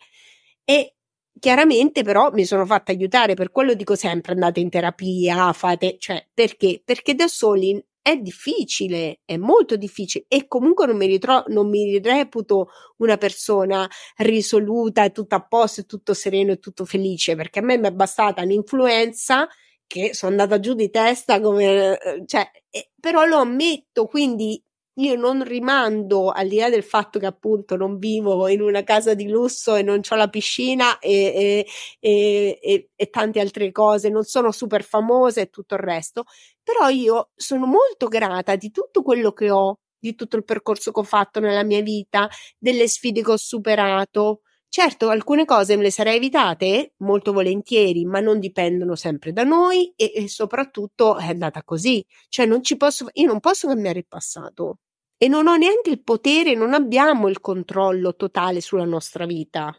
E Chiaramente però mi sono fatta aiutare, per quello dico sempre andate in terapia, fate, cioè perché? Perché da soli è difficile, è molto difficile e comunque non mi, ritro- non mi reputo una persona risoluta tutto a posto tutto sereno e tutto felice, perché a me mi è bastata un'influenza che sono andata giù di testa come, eh, cioè, eh, però lo ammetto, quindi io non rimando, al di là del fatto che appunto non vivo in una casa di lusso e non ho la piscina e, e, e, e, tante altre cose, non sono super famosa e tutto il resto, però io sono molto grata di tutto quello che ho, di tutto il percorso che ho fatto nella mia vita, delle sfide che ho superato. Certo, alcune cose me le sarei evitate molto volentieri, ma non dipendono sempre da noi e, e soprattutto è andata così. Cioè, non ci posso, io non posso cambiare il passato e non ho neanche il potere, non abbiamo il controllo totale sulla nostra vita,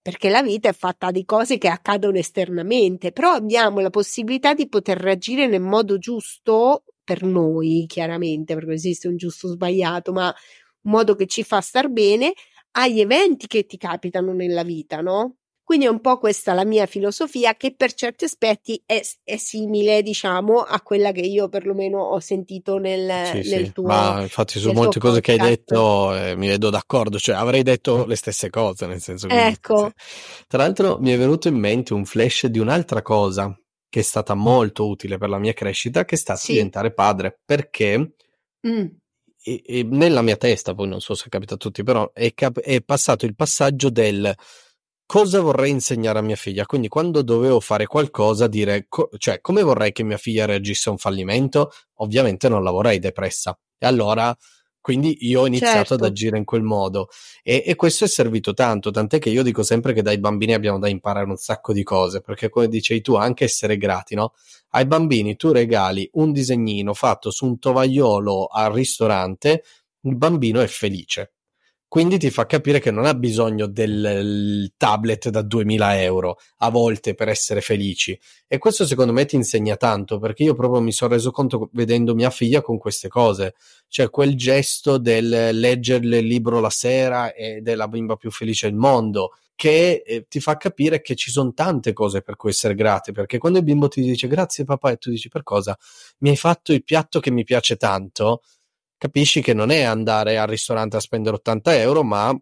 perché la vita è fatta di cose che accadono esternamente, però abbiamo la possibilità di poter reagire nel modo giusto per noi, chiaramente, perché esiste un giusto o sbagliato, ma un modo che ci fa star bene agli eventi che ti capitano nella vita, no? Quindi è un po' questa la mia filosofia che per certi aspetti è, è simile, diciamo, a quella che io perlomeno ho sentito nel, sì, nel sì. tuo
Ma infatti su molte cose podcast. che hai detto eh, mi vedo d'accordo, cioè avrei detto le stesse cose, nel senso che...
Ecco.
Tra l'altro mi è venuto in mente un flash di un'altra cosa che è stata molto utile per la mia crescita, che è stato sì. diventare padre, perché... Mm. E, e nella mia testa, poi non so se capita a tutti, però è, cap- è passato il passaggio del cosa vorrei insegnare a mia figlia. Quindi quando dovevo fare qualcosa, dire, co- cioè, come vorrei che mia figlia reagisse a un fallimento, ovviamente non la vorrei depressa. E allora, quindi io ho iniziato certo. ad agire in quel modo e, e, questo è servito tanto, tant'è che io dico sempre che dai bambini abbiamo da imparare un sacco di cose, perché come dicevi tu, anche essere grati, no? Ai bambini tu regali un disegnino fatto su un tovagliolo al ristorante, il bambino è felice quindi ti fa capire che non ha bisogno del tablet da 2000 euro a volte per essere felici. E questo secondo me ti insegna tanto, perché io proprio mi sono reso conto vedendo mia figlia con queste cose. Cioè quel gesto del leggerle il libro la sera ed è la bimba più felice del mondo, che eh, ti fa capire che ci sono tante cose per cui essere grati, perché quando il bimbo ti dice grazie papà e tu dici per cosa? Mi hai fatto il piatto che mi piace tanto capisci che non è andare al ristorante a spendere 80 euro, ma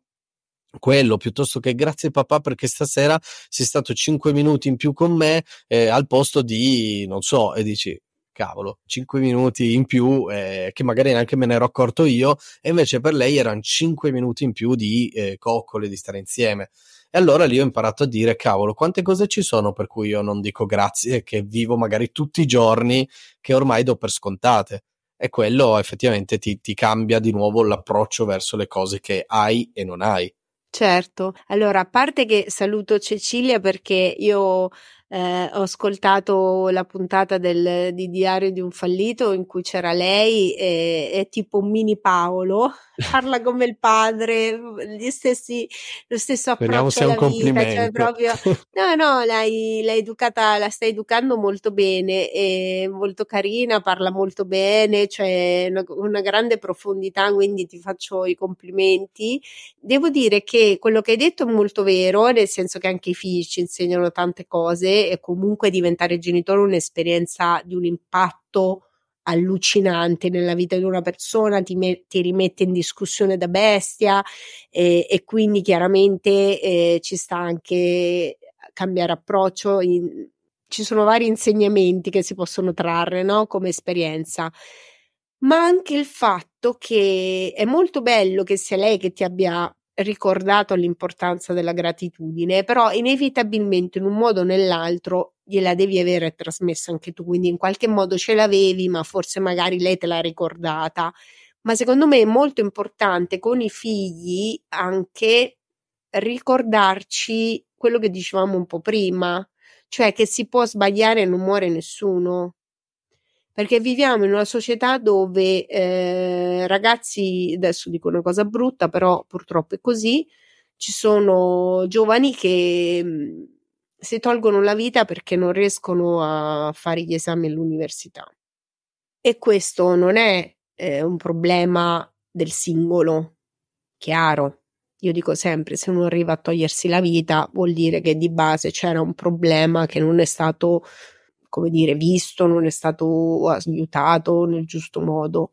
quello piuttosto che grazie papà perché stasera sei stato 5 minuti in più con me eh, al posto di non so e dici cavolo 5 minuti in più eh, che magari neanche me ne ero accorto io e invece per lei erano 5 minuti in più di eh, coccole di stare insieme. E allora lì ho imparato a dire cavolo quante cose ci sono per cui io non dico grazie che vivo magari tutti i giorni che ormai do per scontate e quello effettivamente ti, ti cambia di nuovo l'approccio verso le cose che hai e non hai.
Certo, allora a parte che saluto Cecilia perché io eh, ho ascoltato la puntata del, di Diario di un fallito in cui c'era lei, e, è tipo un mini Paolo, parla come il padre, gli stessi, lo stesso approccio alla vita, cioè proprio, no, no, l'hai, l'hai educata, la stai educando molto bene, è molto carina, parla molto bene, cioè una, una grande profondità, quindi ti faccio i complimenti. Devo dire che quello che hai detto è molto vero, nel senso che anche i figli ci insegnano tante cose e comunque diventare genitore è un'esperienza di un impatto allucinante nella vita di una persona, ti, me- ti rimette in discussione da bestia e, e quindi chiaramente eh, ci sta anche cambiare approccio in, ci sono vari insegnamenti che si possono trarre, no? Come esperienza. Ma anche il fatto che è molto bello che sia lei che ti abbia ricordato l'importanza della gratitudine, però inevitabilmente in un modo o nell'altro gliela devi avere trasmessa anche tu, quindi in qualche modo ce l'avevi, ma forse magari lei te l'ha ricordata. Ma secondo me è molto importante con i figli anche ricordarci quello che dicevamo un po' prima, cioè che si può sbagliare e non muore nessuno. Perché viviamo in una società dove eh, ragazzi, adesso dico una cosa brutta, però purtroppo è così, ci sono giovani che mm, si tolgono la vita perché non riescono a fare gli esami all'università. E questo non è eh, un problema del singolo, chiaro, io dico sempre, se uno arriva a togliersi la vita, vuol dire che di base c'era un problema che non è stato, come dire, visto, non è stato aiutato nel giusto modo.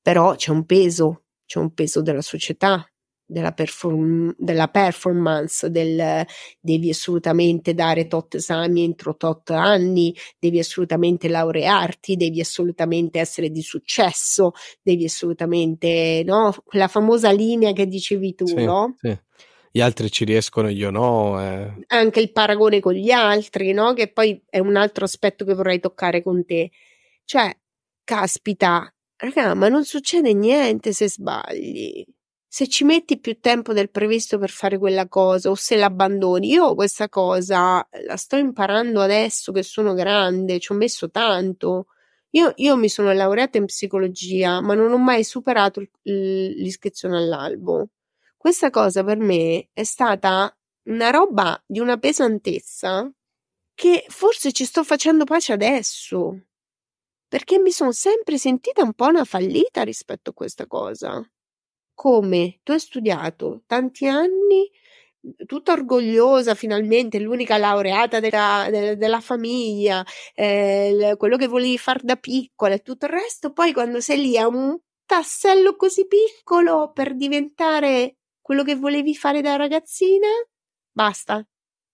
Però c'è un peso, c'è un peso della società, della, perform- della performance, del devi assolutamente dare tot esami entro tot anni, devi assolutamente laurearti, devi assolutamente essere di successo, devi assolutamente, no? Quella famosa linea che dicevi tu,
sì,
no?
Sì. Gli altri ci riescono, io no. Eh.
Anche il paragone con gli altri, no? Che poi è un altro aspetto che vorrei toccare con te. Cioè, caspita, raga, ma non succede niente se sbagli se ci metti più tempo del previsto per fare quella cosa o se l'abbandoni. Io questa cosa la sto imparando adesso che sono grande, ci ho messo tanto. Io, io mi sono laureata in psicologia, ma non ho mai superato l'iscrizione all'albo. Questa cosa per me è stata una roba di una pesantezza che forse ci sto facendo pace adesso, perché mi sono sempre sentita un po' una fallita rispetto a questa cosa. Come? Tu hai studiato tanti anni, tutta orgogliosa finalmente, l'unica laureata della, della, della famiglia, eh, quello che volevi fare da piccola e tutto il resto, poi quando sei lì a un tassello così piccolo per diventare quello che volevi fare da ragazzina, basta.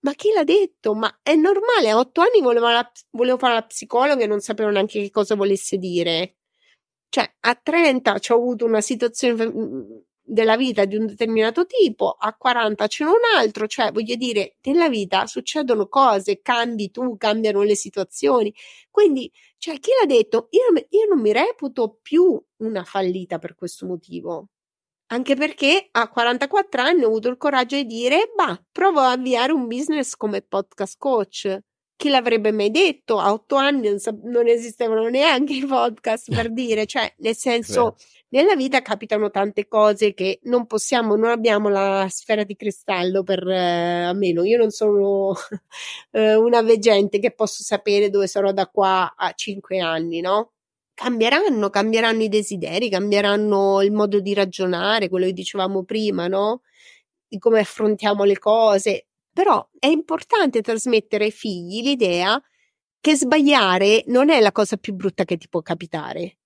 Ma chi l'ha detto? Ma è normale, a otto anni volevo, la, volevo fare la psicologa e non sapevo neanche che cosa volesse dire. Cioè, a 30 ho avuto una situazione mhmm, della vita di un determinato tipo, a 40 ce n'è un altro, cioè voglio dire, nella vita succedono cose, cambi tu, cambiano le situazioni. Quindi, cioè, chi l'ha detto? Io, io non mi reputo più una fallita per questo motivo. Anche perché a 44 anni ho avuto il coraggio di dire, bah, provo a avviare un business come podcast coach chi l'avrebbe mai detto? A otto anni non, sa- non esistevano neanche i podcast per dire, cioè, nel senso, nella vita capitano tante cose che non possiamo, non abbiamo la sfera di cristallo per, eh, almeno io non sono eh, una veggente che posso sapere dove sarò da qua a cinque anni, no? Cambieranno, cambieranno i desideri, cambieranno il modo di ragionare, quello che dicevamo prima, no? Di come affrontiamo le cose però è importante trasmettere ai figli l'idea che sbagliare non è la cosa più brutta che ti può capitare,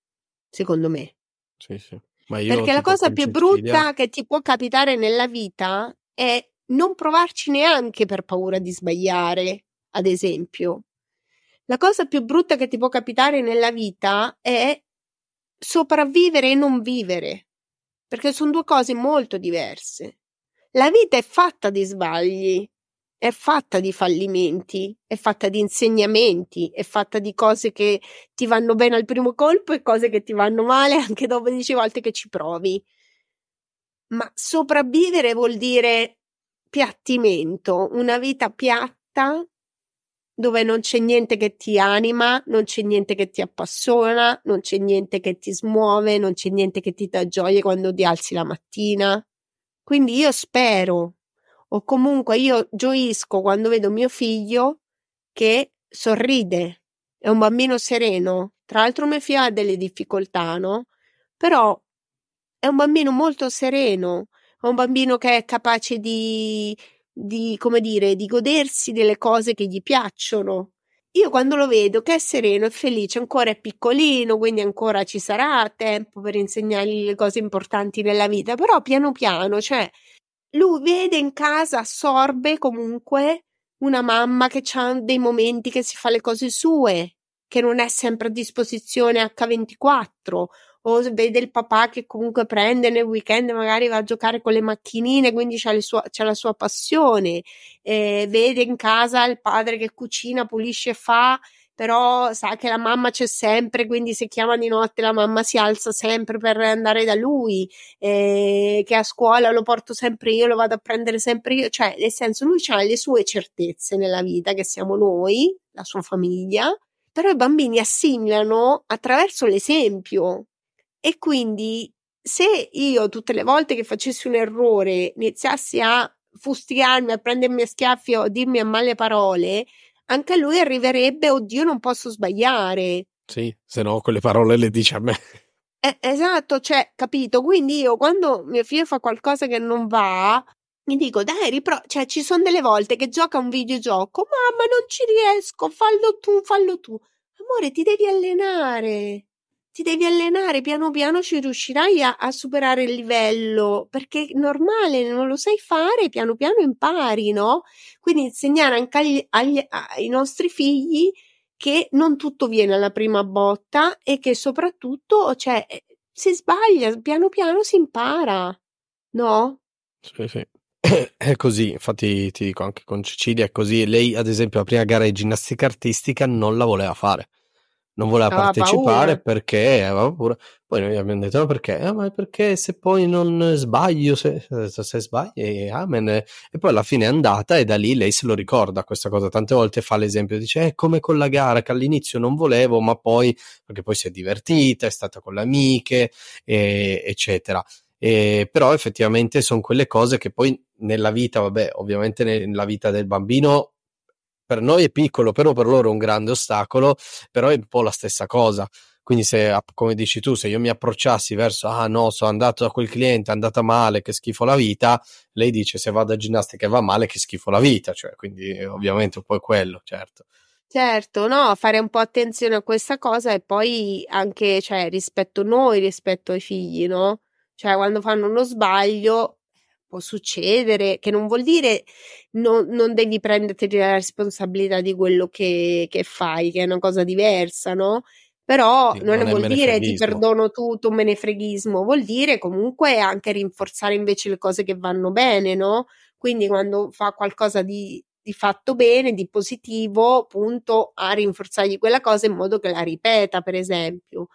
secondo me.
Sì, sì.
Perché la cosa più brutta che ti può capitare nella vita è non provarci neanche per paura di sbagliare, ad esempio. La cosa più brutta che ti può capitare nella vita è sopravvivere e non vivere, perché sono due cose molto diverse. La vita è fatta di sbagli, è fatta di fallimenti, è fatta di insegnamenti, è fatta di cose che ti vanno bene al primo colpo e cose che ti vanno male anche dopo dieci volte che ci provi. Ma sopravvivere vuol dire piattimento, una vita piatta dove non c'è niente che ti anima, non c'è niente che ti appassiona, non c'è niente che ti smuove, non c'è niente che ti dà gioia quando ti alzi la mattina. Quindi io spero o comunque io gioisco quando vedo mio figlio che sorride, è un bambino sereno. Tra l'altro mio figlio ha delle difficoltà, no? Però è un bambino molto sereno, è un bambino che è capace di, di come dire, di godersi delle cose che gli piacciono. Io quando lo vedo che è sereno e felice, ancora è piccolino, quindi ancora ci sarà tempo per insegnargli le cose importanti nella vita, però piano piano, cioè lui vede in casa, assorbe comunque una mamma che ha dei momenti che si fa le cose sue, che non è sempre a disposizione H24 o vede il papà che comunque prende nel weekend magari va a giocare con le macchinine quindi c'ha, sua, c'ha la sua passione. Eh, vede in casa il padre che cucina pulisce e fa però sa che la mamma c'è sempre, quindi se chiama di notte la mamma si alza sempre per andare da lui, eh, che a scuola lo porto sempre io, lo vado a prendere sempre io, cioè nel senso lui ha le sue certezze nella vita, che siamo noi, la sua famiglia, però i bambini assimilano attraverso l'esempio e quindi se io tutte le volte che facessi un errore iniziassi a fustigarmi, a prendermi a schiaffi o a dirmi a male parole, anche a lui arriverebbe, oddio, non posso sbagliare.
Sì, se no quelle parole le dice a me.
Eh, esatto, cioè, capito? Quindi io quando mio figlio fa qualcosa che non va, mi dico, dai, ripro... cioè, ci sono delle volte che gioca un videogioco, mamma, non ci riesco, fallo tu, fallo tu. Amore, ti devi allenare ti devi allenare piano piano ci riuscirai a, a, superare il livello perché è normale, non lo sai fare, piano piano impari, no? Quindi insegnare anche agli, agli, ai nostri figli che non tutto viene alla prima botta e che soprattutto, cioè, eh, si sbaglia, piano piano si impara, no?
Sì, sì. È così, infatti ti dico anche con Cecilia è così. Lei, ad esempio, la prima gara di ginnastica artistica non la voleva fare non voleva aveva partecipare paura. perché aveva paura. Poi noi abbiamo detto: ma perché? Ah, ma perché se poi non sbaglio, se, se sbagli, amen. E poi alla fine è andata e da lì lei se lo ricorda questa cosa. Tante volte fa l'esempio: dice, è eh, come con la gara che all'inizio non volevo, ma poi perché poi si è divertita, è stata con le amiche, e, eccetera. E, però effettivamente sono quelle cose che poi nella vita, vabbè, ovviamente nella vita del bambino per noi è piccolo, però per loro è un grande ostacolo, però è un po' la stessa cosa. Quindi se, come dici tu, se io mi approcciassi verso, ah no, sono andato da quel cliente, è andata male, che schifo la vita, lei dice se vado a ginnastica e va male, che schifo la vita, cioè, quindi ovviamente un po' è quello, certo.
Certo, no, fare un po' attenzione a questa cosa e poi anche, cioè, rispetto noi, rispetto ai figli, no? Cioè, quando fanno uno sbaglio, può succedere, che non vuol dire non, non devi prenderti la responsabilità di quello che, che, fai, che è una cosa diversa, no? Però sì, non, non vuol dire ti perdono tutto, un menefreghismo, vuol dire comunque anche rinforzare invece le cose che vanno bene, no? Quindi quando fa qualcosa di, di fatto bene, di positivo, punto a rinforzargli quella cosa in modo che la ripeta, per esempio.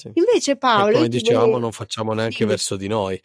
Sì. Invece Paolo...
E come dicevamo volevo... non facciamo neanche sì. verso di noi.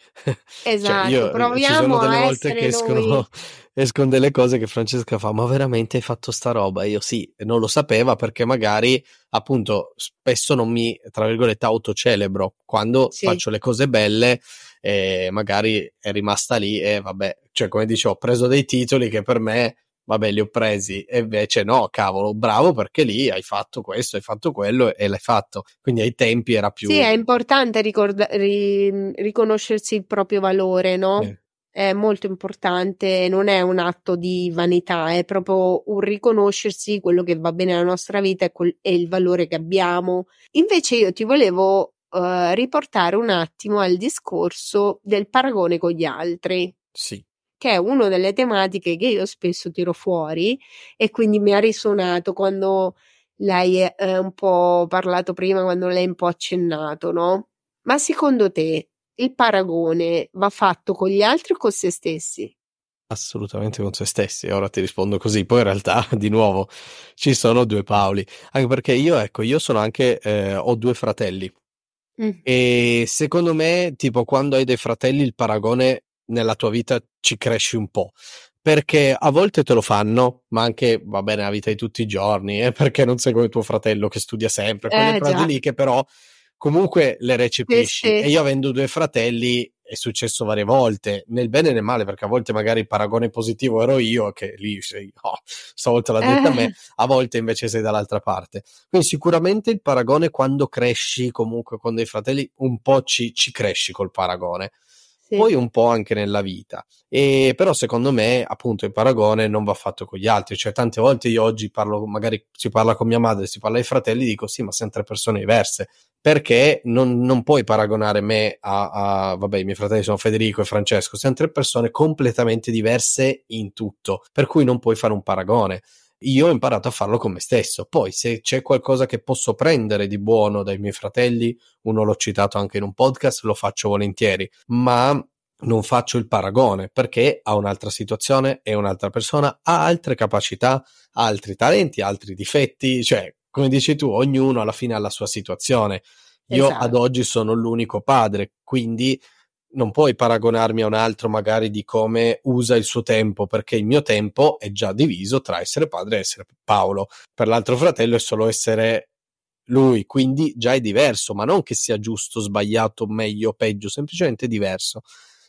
Esatto, cioè io, proviamo ci sono delle volte che escono,
escono, delle cose che Francesca fa, ma veramente hai fatto sta roba? Io sì, non lo sapeva perché magari appunto spesso non mi, tra virgolette, autocelebro quando sì. faccio le cose belle e magari è rimasta lì e vabbè, cioè come dicevo, ho preso dei titoli che per me vabbè, li ho presi. E invece no, cavolo, bravo perché lì hai fatto questo, hai fatto quello e l'hai fatto. Quindi ai tempi era più.
Sì, è importante ricorda- ri- riconoscersi il proprio valore, no? Eh. È molto importante, non è un atto di vanità, è proprio un riconoscersi quello che va bene nella nostra vita e, quel- e il valore che abbiamo. Invece io ti volevo uh, riportare un attimo al discorso del paragone con gli altri.
Sì
che è una delle tematiche che io spesso tiro fuori e quindi mi ha risuonato quando lei è eh, un po' parlato prima, quando lei è un po' accennato, no? Ma secondo te il paragone va fatto con gli altri o con se stessi?
Assolutamente con se stessi, ora ti rispondo così. Poi in realtà, di nuovo, ci sono due Paoli, anche perché io, ecco, io sono anche, eh, ho due fratelli. Mm. E secondo me, tipo, quando hai dei fratelli, il paragone nella tua vita ci cresci un po'. Perché a volte te lo fanno, ma anche va bene la vita di tutti i giorni, eh, perché non sei come tuo fratello che studia sempre, quelle eh, frasi lì che però comunque le recepisci. Sì, sì. E io avendo due fratelli è successo varie volte, nel bene e nel male, perché a volte magari il paragone positivo ero io, che lì sei, oh, stavolta l'ha detta eh. a me, a volte invece sei dall'altra parte. Quindi sicuramente il paragone quando cresci comunque con dei fratelli, un po' ci, ci cresci col paragone. Sì. poi un po' anche nella vita. E però secondo me, appunto, il paragone non va fatto con gli altri. Cioè, tante volte io oggi parlo, magari si parla con mia madre, si parla ai fratelli, dico sì, ma siamo tre persone diverse. Perché non, non puoi paragonare me a, a, vabbè, i miei fratelli sono Federico e Francesco, siamo tre persone completamente diverse in tutto, per cui non puoi fare un paragone io ho imparato a farlo con me stesso. Poi, se c'è qualcosa che posso prendere di buono dai miei fratelli, uno l'ho citato anche in un podcast, lo faccio volentieri, ma non faccio il paragone perché ha un'altra situazione, è un'altra persona, ha altre capacità, ha altri talenti, altri difetti, cioè, come dici tu, ognuno alla fine ha la sua situazione. Io esatto. ad oggi sono l'unico padre, quindi non puoi paragonarmi a un altro magari di come usa il suo tempo, perché il mio tempo è già diviso tra essere padre e essere Paolo. Per l'altro fratello è solo essere lui, quindi già è diverso, ma non che sia giusto, sbagliato, meglio, peggio, semplicemente diverso.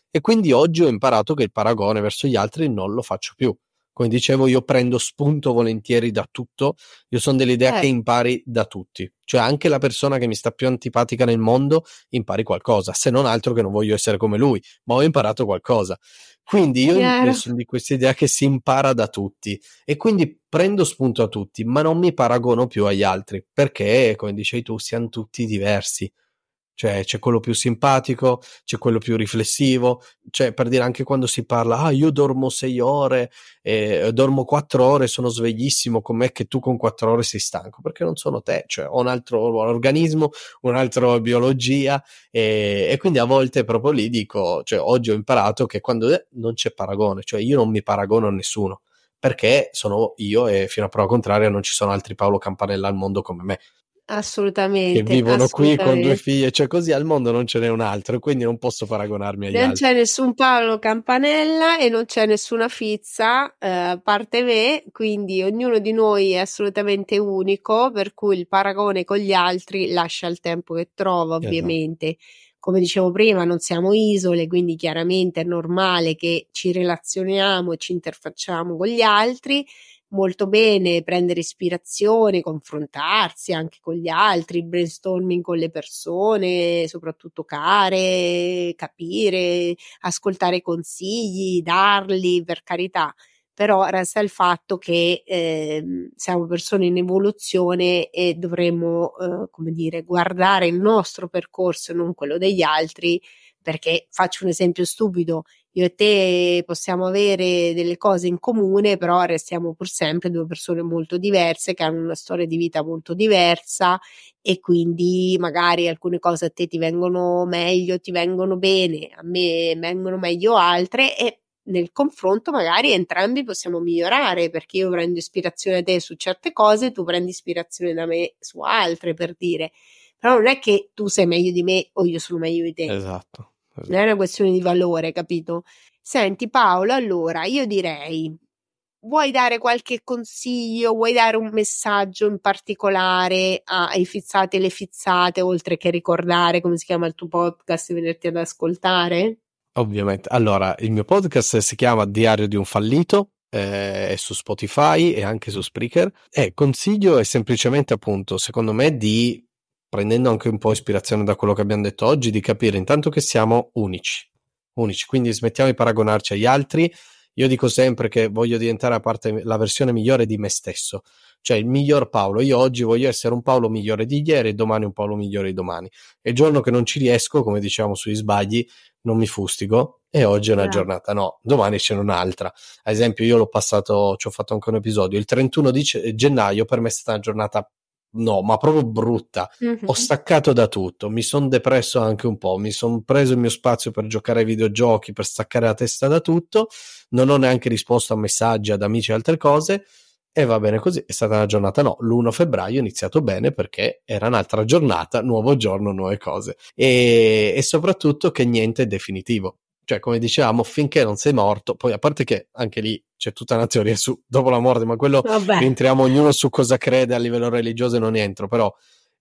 E quindi oggi ho imparato che il paragone verso gli altri non lo faccio più come dicevo, io prendo spunto volentieri da tutto. Io sono dell'idea eh. che impari da tutti. Cioè, anche la persona che mi sta più antipatica nel mondo impari qualcosa, se non altro che non voglio essere come lui, ma ho imparato qualcosa. Quindi io yeah. sono di questa idea che si impara da tutti e quindi prendo spunto a tutti, ma non mi paragono più agli altri, perché, come dicevi tu, siamo tutti diversi cioè c'è quello più simpatico, c'è quello più riflessivo, cioè per dire anche quando si parla, ah io dormo sei ore, eh, dormo quattro ore, sono sveglissimo, com'è che tu con quattro ore sei stanco? Perché non sono te, cioè ho un altro organismo, un'altra biologia e, e, quindi a volte proprio lì dico, cioè oggi ho imparato che quando eh, non c'è paragone, cioè io non mi paragono a nessuno perché sono io e fino a prova contraria non ci sono altri Paolo Campanella al mondo come me.
Assolutamente.
Che vivono
assolutamente.
qui con due figlie, cioè così al mondo non ce n'è un altro, quindi non posso paragonarmi agli
non
altri.
Non c'è nessun Paolo Campanella e non c'è nessuna Fizza, eh, a parte me, quindi ognuno di noi è assolutamente unico, per cui il paragone con gli altri lascia il tempo che trova, esatto. ovviamente. Esatto. Come dicevo prima, non siamo isole, quindi chiaramente è normale che ci relazioniamo e ci interfacciamo con gli altri molto bene prendere ispirazione, confrontarsi anche con gli altri, brainstorming con le persone, soprattutto care, capire, ascoltare consigli, darli per carità. Però resta il fatto che eh, siamo persone in evoluzione e dovremmo, eh, come dire, guardare il nostro percorso e non quello degli altri, perché faccio un esempio stupido, io e te possiamo avere delle cose in comune, però restiamo pur sempre due persone molto diverse che hanno una storia di vita molto diversa e quindi magari alcune cose a te ti vengono meglio, ti vengono bene, a me vengono meglio altre e nel confronto magari entrambi possiamo migliorare perché io prendo ispirazione da te su certe cose, tu prendi ispirazione da me su altre per dire. Però non è che tu sei meglio di me o io sono meglio di te.
Esatto.
Non è una questione di valore, capito? Senti Paolo, allora io direi, vuoi dare qualche consiglio, vuoi dare un messaggio in particolare ai fizzati e le fizzate, oltre che ricordare come si chiama il tuo podcast e venirti ad ascoltare?
Ovviamente. Allora, il mio podcast si chiama Diario di un fallito, eh, è su Spotify e anche su Spreaker. E consiglio è semplicemente, appunto, secondo me, di prendendo anche un po' ispirazione da quello che abbiamo detto oggi, di capire intanto che siamo unici, unici, quindi smettiamo di paragonarci agli altri. Io dico sempre che voglio diventare a parte la versione migliore di me stesso, cioè il miglior Paolo. Io oggi voglio essere un Paolo migliore di ieri e domani un Paolo migliore di domani. E il giorno che non ci riesco, come diciamo sugli sbagli, non mi fustigo e oggi è una yeah. giornata, no, domani c'è un'altra. Ad esempio, io l'ho passato, ci ho fatto anche un episodio, il 31 di gennaio per me è stata una giornata no, ma proprio brutta. Mm-hmm. Ho staccato da tutto, mi sono depresso anche un po', mi sono preso il mio spazio per giocare ai videogiochi, per staccare la testa da tutto, non ho neanche risposto a messaggi, ad amici e altre cose. E va bene così, è stata una giornata no, l'1 febbraio ho iniziato bene perché era un'altra giornata, nuovo giorno, nuove cose e, e soprattutto che niente è definitivo cioè come dicevamo finché non sei morto poi a parte che anche lì c'è tutta una teoria su dopo la morte ma quello Vabbè. entriamo ognuno su cosa crede a livello religioso e non entro però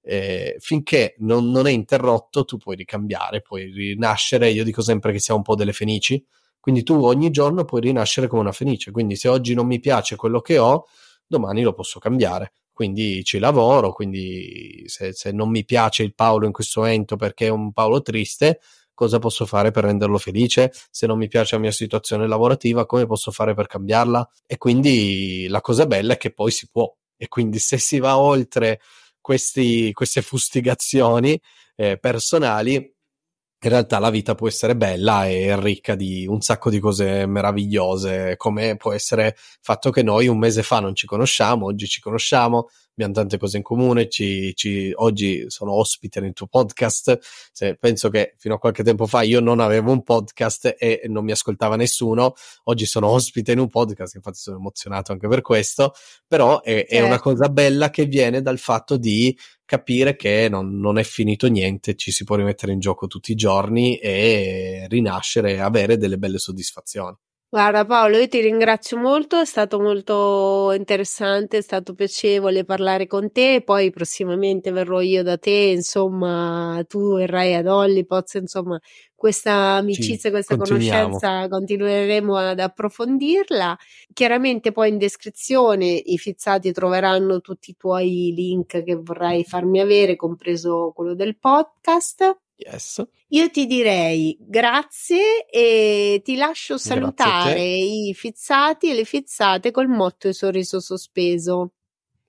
eh, finché non, non, è interrotto tu puoi ricambiare puoi rinascere. Io dico sempre che siamo un po' delle fenici. Quindi tu ogni giorno puoi rinascere come una fenice. Quindi se oggi non mi piace quello che ho domani lo posso cambiare. Quindi ci lavoro quindi se, se non mi piace il Paolo in questo momento perché è un Paolo triste cosa posso fare per renderlo felice, se non mi piace la mia situazione lavorativa, come posso fare per cambiarla. E quindi la cosa bella è che poi si può. E quindi se si va oltre questi, queste fustigazioni eh, personali, in realtà la vita può essere bella e ricca di un sacco di cose meravigliose, come può essere il fatto che noi un mese fa non ci conosciamo, oggi ci conosciamo, abbiamo tante cose in comune, ci, ci, oggi sono ospite nel tuo podcast, Se, penso che fino a qualche tempo fa io non avevo un podcast e non mi ascoltava nessuno, oggi sono ospite in un podcast, infatti sono emozionato anche per questo, però è, è una cosa bella che viene dal fatto di capire che non, non, è finito niente, ci si può rimettere in gioco tutti i giorni e rinascere e avere delle belle soddisfazioni.
Guarda Paolo, io ti ringrazio molto, è stato molto interessante, è stato piacevole parlare con te, poi prossimamente verrò io da te, insomma, tu verrai ad Hollypots, insomma, questa amicizia, sì, questa conoscenza continueremo ad approfondirla. Chiaramente poi in descrizione i fizzati troveranno tutti i tuoi link che vorrai farmi avere, compreso quello del podcast.
Yes.
Io ti direi grazie e ti lascio salutare i fizzati e le fizzate col motto e sorriso sospeso.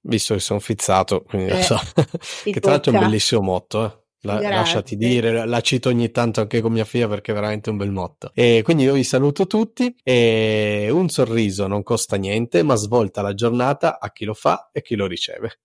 Visto che sono fizzato, quindi eh, lo so. che tra l'altro è un bellissimo motto, eh. La, lasciati dire, la cito ogni tanto anche con mia figlia perché è veramente un bel motto. E quindi io vi saluto tutti e un sorriso non costa niente, ma svolta la giornata a chi lo fa e chi lo riceve.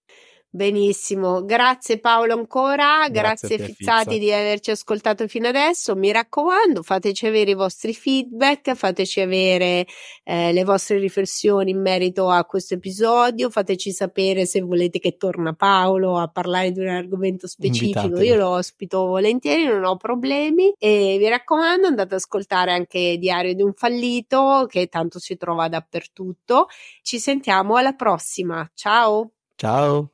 Benissimo, grazie Paolo ancora, grazie, grazie Fizzati Fizza. di averci ascoltato fino adesso, mi raccomando fateci avere i vostri feedback, fateci avere eh, le vostre riflessioni in merito a questo episodio, fateci sapere se volete che torna Paolo a parlare di un argomento specifico, Invitatemi. io lo ospito volentieri, non ho problemi e vi raccomando andate ad ascoltare anche Diario di un fallito che tanto si trova dappertutto, ci sentiamo alla prossima, ciao!
Ciao!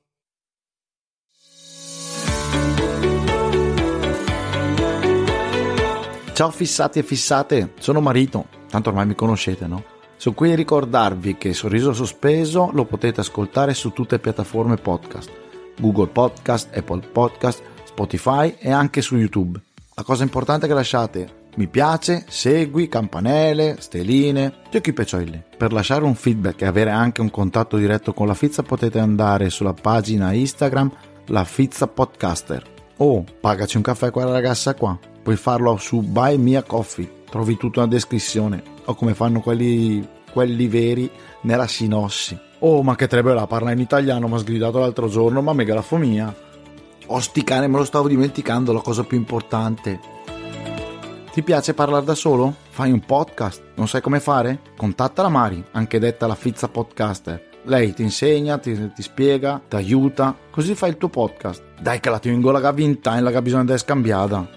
Ciao fissati e fissate, sono Marito, tanto ormai mi conoscete, no? Sono qui a ricordarvi che Sorriso Sospeso lo potete ascoltare su tutte le piattaforme podcast, Google Podcast, Apple Podcast, Spotify e anche su YouTube. La cosa importante è che lasciate mi piace, segui, campanelle, steline, giochi peccioli. Per lasciare un feedback e avere anche un contatto diretto con la Fizza potete andare sulla pagina Instagram La Fizza Podcaster o pagaci un caffè a quella ragazza qua puoi farlo su Buy Me a Coffee, trovi tutto nella descrizione, o come fanno quelli, quelli veri nella sinossi. Oh, ma che trebella, parla in italiano, mi ha sgridato l'altro giorno, ma megalafomia. Oh, sti cane, me lo stavo dimenticando, la cosa più importante. Ti piace parlare da solo? Fai un podcast? Non sai come fare? Contatta la Mari, anche detta la Fizza Podcaster. Lei ti insegna, ti, ti spiega, ti aiuta, così fai il tuo podcast. Dai che la tengo la gavinta, la che bisogna di scambiata.